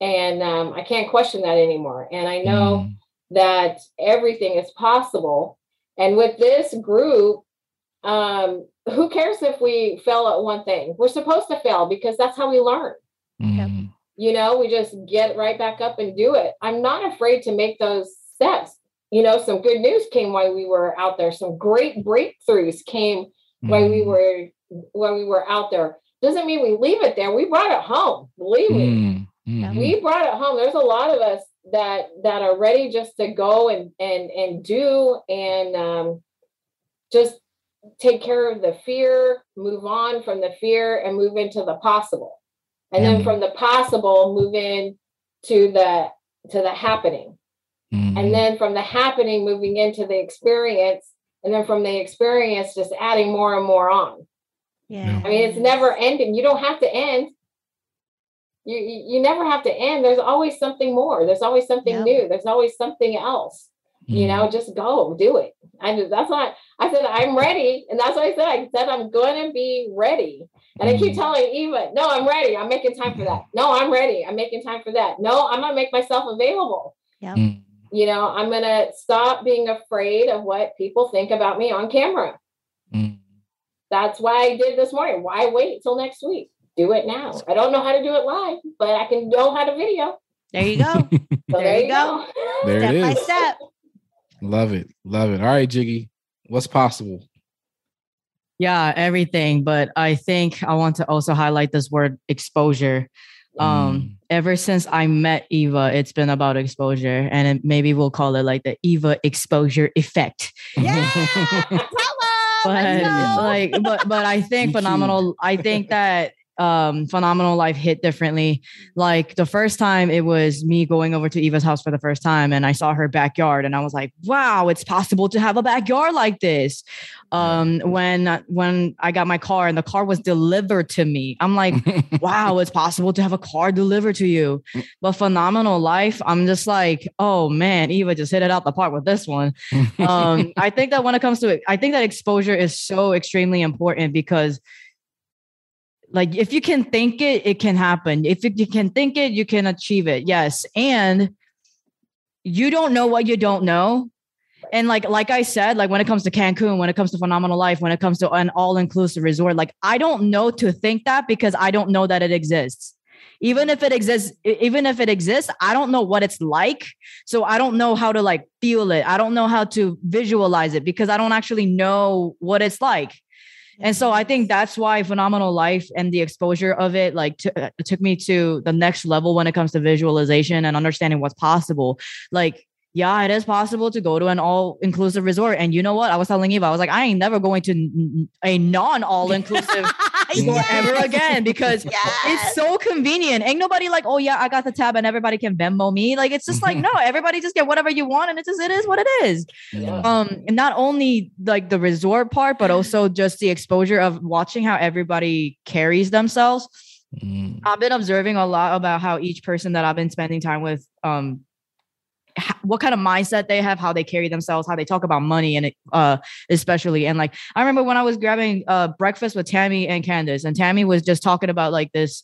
And um, I can't question that anymore. And I know mm. that everything is possible. And with this group, um, who cares if we fail at one thing? We're supposed to fail because that's how we learn. Mm. You know, we just get right back up and do it. I'm not afraid to make those steps. You know, some good news came while we were out there. Some great breakthroughs came mm. while we were when we were out there doesn't mean we leave it there. We brought it home. Believe me. Mm-hmm. We brought it home. There's a lot of us that that are ready just to go and and and do and um, just take care of the fear, move on from the fear, and move into the possible. And mm-hmm. then from the possible, move in to the to the happening. Mm-hmm. And then from the happening, moving into the experience. And then from the experience, just adding more and more on. Yeah. I mean, it's never ending. You don't have to end. You you never have to end. There's always something more. There's always something yep. new. There's always something else. Mm. You know, mm-hmm. just go do it. I just that's why I said I'm ready, and that's what I said. I said I'm going to be ready. And mm. I keep mm-hmm. telling Eva, no, I'm ready. I'm making time for that. No, I'm ready. I'm making time for that. No, I'm gonna make myself available. Yeah. Mm. You know, I'm gonna stop being afraid of what people think about me on camera. That's why I did this morning. Why wait till next week? do it now. I don't know how to do it live, but I can know how to video. There you go. so there, there, you go. go. There step by step. Love it. Love it. All right, Jiggy. What's possible? Yeah, everything. But I think I want to also highlight this word exposure. Um, mm. ever since I met Eva, it's been about exposure, and it, maybe we'll call it like the Eva exposure effect. Yeah, but like, but but I think phenomenal. I think that um phenomenal life hit differently. Like the first time it was me going over to eva's house for the first time and i saw her backyard and i was like wow it's possible to have a backyard like this. Um when when i got my car and the car was delivered to me i'm like wow it's possible to have a car delivered to you. But phenomenal life i'm just like oh man eva just hit it out the park with this one. Um i think that when it comes to it i think that exposure is so extremely important because like if you can think it it can happen. If you can think it you can achieve it. Yes. And you don't know what you don't know. And like like i said like when it comes to cancun when it comes to phenomenal life when it comes to an all-inclusive resort like i don't know to think that because i don't know that it exists. Even if it exists even if it exists i don't know what it's like. So i don't know how to like feel it. I don't know how to visualize it because i don't actually know what it's like and so I think that's why Phenomenal Life and the exposure of it like t- uh, took me to the next level when it comes to visualization and understanding what's possible. Like yeah, it is possible to go to an all inclusive resort. And you know what? I was telling Eva, I was like, I ain't never going to a non all inclusive yes. ever again because yes. it's so convenient. Ain't nobody like, oh yeah, I got the tab and everybody can Venmo me. Like it's just like, no, everybody just get whatever you want and it's just it is what it is. Yeah. Um, and not only like the resort part, but also just the exposure of watching how everybody carries themselves. Mm. I've been observing a lot about how each person that I've been spending time with um what kind of mindset they have, how they carry themselves, how they talk about money, and uh, especially and like I remember when I was grabbing uh breakfast with Tammy and Candace, and Tammy was just talking about like this.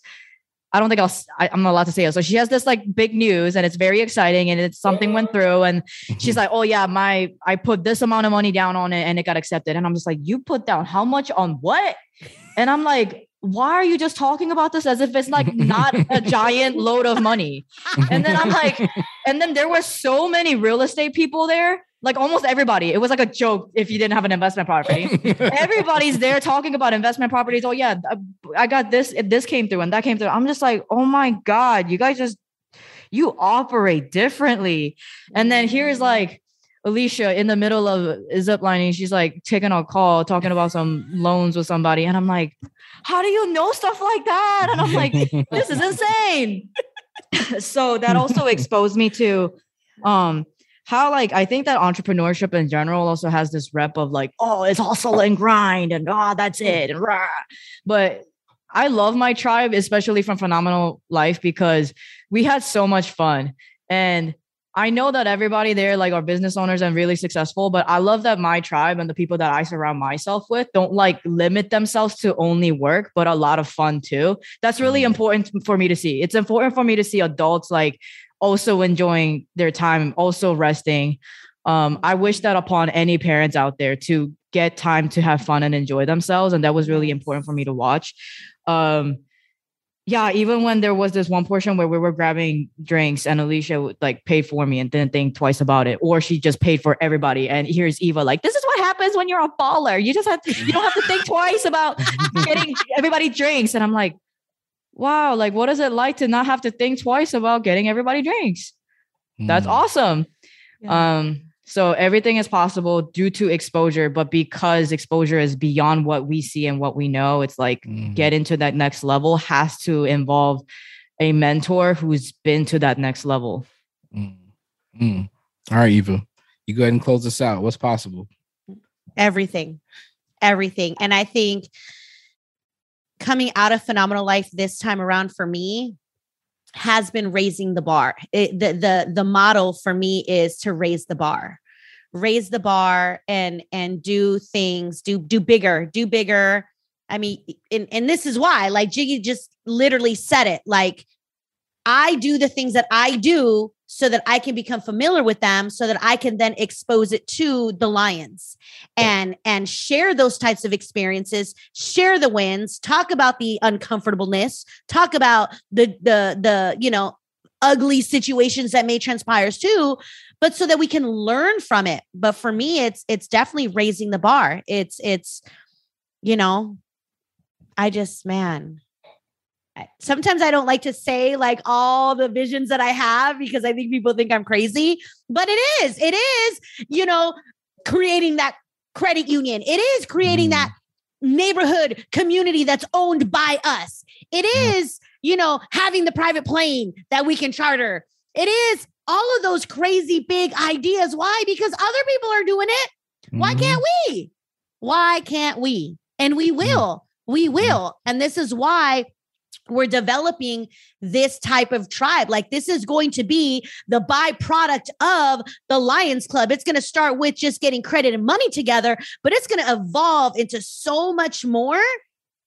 I don't think I'll. I, am not allowed to say it. So she has this like big news, and it's very exciting, and it's something went through, and she's like, "Oh yeah, my I put this amount of money down on it, and it got accepted." And I'm just like, "You put down how much on what?" And I'm like, why are you just talking about this as if it's like not a giant load of money? And then I'm like, and then there were so many real estate people there, like almost everybody. It was like a joke if you didn't have an investment property. Everybody's there talking about investment properties. Oh yeah, uh, I got this. This came through and that came through. I'm just like, oh my god, you guys just you operate differently. And then here's like Alicia in the middle of zip lining. She's like taking a call, talking about some loans with somebody, and I'm like how do you know stuff like that? And I'm like, this is insane. so that also exposed me to um how like I think that entrepreneurship in general also has this rep of like, oh, it's hustle and grind and oh, that's it. And rah. But I love my tribe, especially from Phenomenal Life, because we had so much fun. And I know that everybody there like are business owners and really successful, but I love that my tribe and the people that I surround myself with don't like limit themselves to only work, but a lot of fun too. That's really mm. important for me to see. It's important for me to see adults like also enjoying their time, also resting. Um, I wish that upon any parents out there to get time to have fun and enjoy themselves. And that was really important for me to watch. Um, yeah, even when there was this one portion where we were grabbing drinks and Alicia would like paid for me and didn't think twice about it, or she just paid for everybody. And here's Eva, like, this is what happens when you're a baller. You just have to, you don't have to think twice about getting everybody drinks. And I'm like, wow, like what is it like to not have to think twice about getting everybody drinks? That's mm. awesome. Yeah. Um, so everything is possible due to exposure, but because exposure is beyond what we see and what we know, it's like mm. get into that next level has to involve a mentor who's been to that next level. Mm. Mm. All right, Eva, you go ahead and close this out. What's possible? Everything, everything. And I think coming out of phenomenal life this time around for me has been raising the bar. It, the the the model for me is to raise the bar, raise the bar, and and do things, do do bigger, do bigger. I mean, and and this is why, like Jiggy just literally said it. Like I do the things that I do so that I can become familiar with them so that I can then expose it to the lions and and share those types of experiences, share the wins, talk about the uncomfortableness, talk about the the the you know ugly situations that may transpire too but so that we can learn from it but for me it's it's definitely raising the bar it's it's you know i just man sometimes I don't like to say like all the visions that I have because I think people think I'm crazy, but it is, it is, you know, creating that credit union. It is creating mm. that neighborhood community that's owned by us. It is, you know, having the private plane that we can charter. It is all of those crazy big ideas. Why? Because other people are doing it. Why mm-hmm. can't we? Why can't we? And we mm. will. We will. And this is why we're developing this type of tribe. Like this is going to be the byproduct of the Lions Club. It's going to start with just getting credit and money together, but it's going to evolve into so much more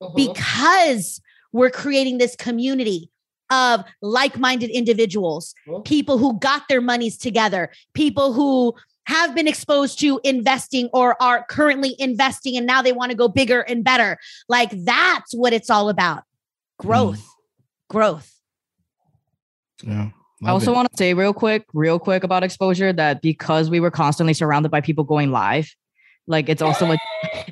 uh-huh. because we're creating this community of like-minded individuals, uh-huh. people who got their monies together, people who have been exposed to investing or are currently investing and now they want to go bigger and better. Like that's what it's all about growth, mm. growth. Yeah. I also want to say real quick, real quick about exposure that because we were constantly surrounded by people going live, like it's also like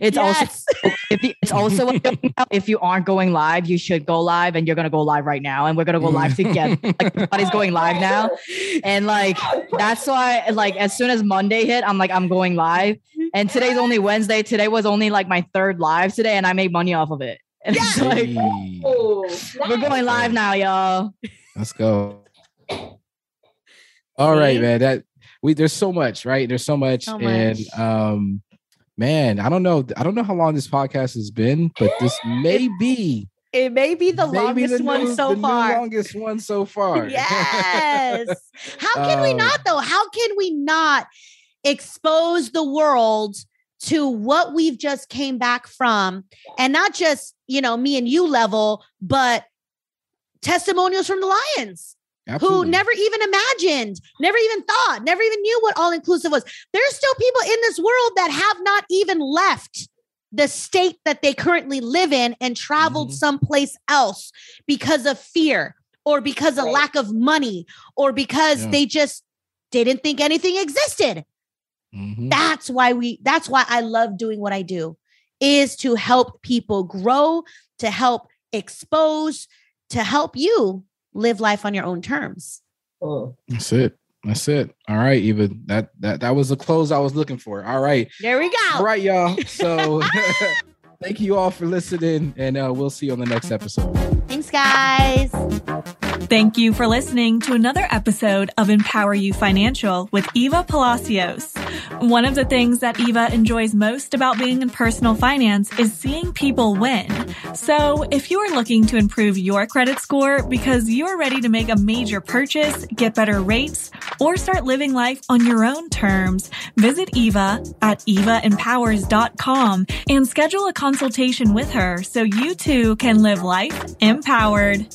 it's yes. also if it's also if you aren't going live, you should go live, and you're gonna go live right now, and we're gonna go live together. like everybody's going live now, and like that's why like as soon as Monday hit, I'm like I'm going live, and today's only Wednesday. Today was only like my third live today, and I made money off of it. And yeah. it's like, oh, we're going live now, y'all. Let's go. All right, man. That we there's so much, right? There's so much, so and um, man, I don't know. I don't know how long this podcast has been, but this may be. It may be the longest the one so far. longest one so far. yes. How can um, we not though? How can we not expose the world to what we've just came back from and not just you know me and you level but testimonials from the lions Absolutely. who never even imagined never even thought never even knew what all inclusive was there's still people in this world that have not even left the state that they currently live in and traveled mm-hmm. someplace else because of fear or because of right. lack of money or because yeah. they just didn't think anything existed Mm-hmm. That's why we that's why I love doing what I do is to help people grow, to help expose, to help you live life on your own terms. Oh. That's it. That's it. All right, Eva. That that that was the close I was looking for. All right. There we go. All right, y'all. So thank you all for listening, and uh, we'll see you on the next episode. Thanks, guys. Thank you for listening to another episode of EmpowerYou Financial with Eva Palacios. One of the things that Eva enjoys most about being in personal finance is seeing people win. So if you are looking to improve your credit score because you're ready to make a major purchase, get better rates, or start living life on your own terms, visit Eva at evaempowers.com and schedule a consultation with her so you too can live life empowered.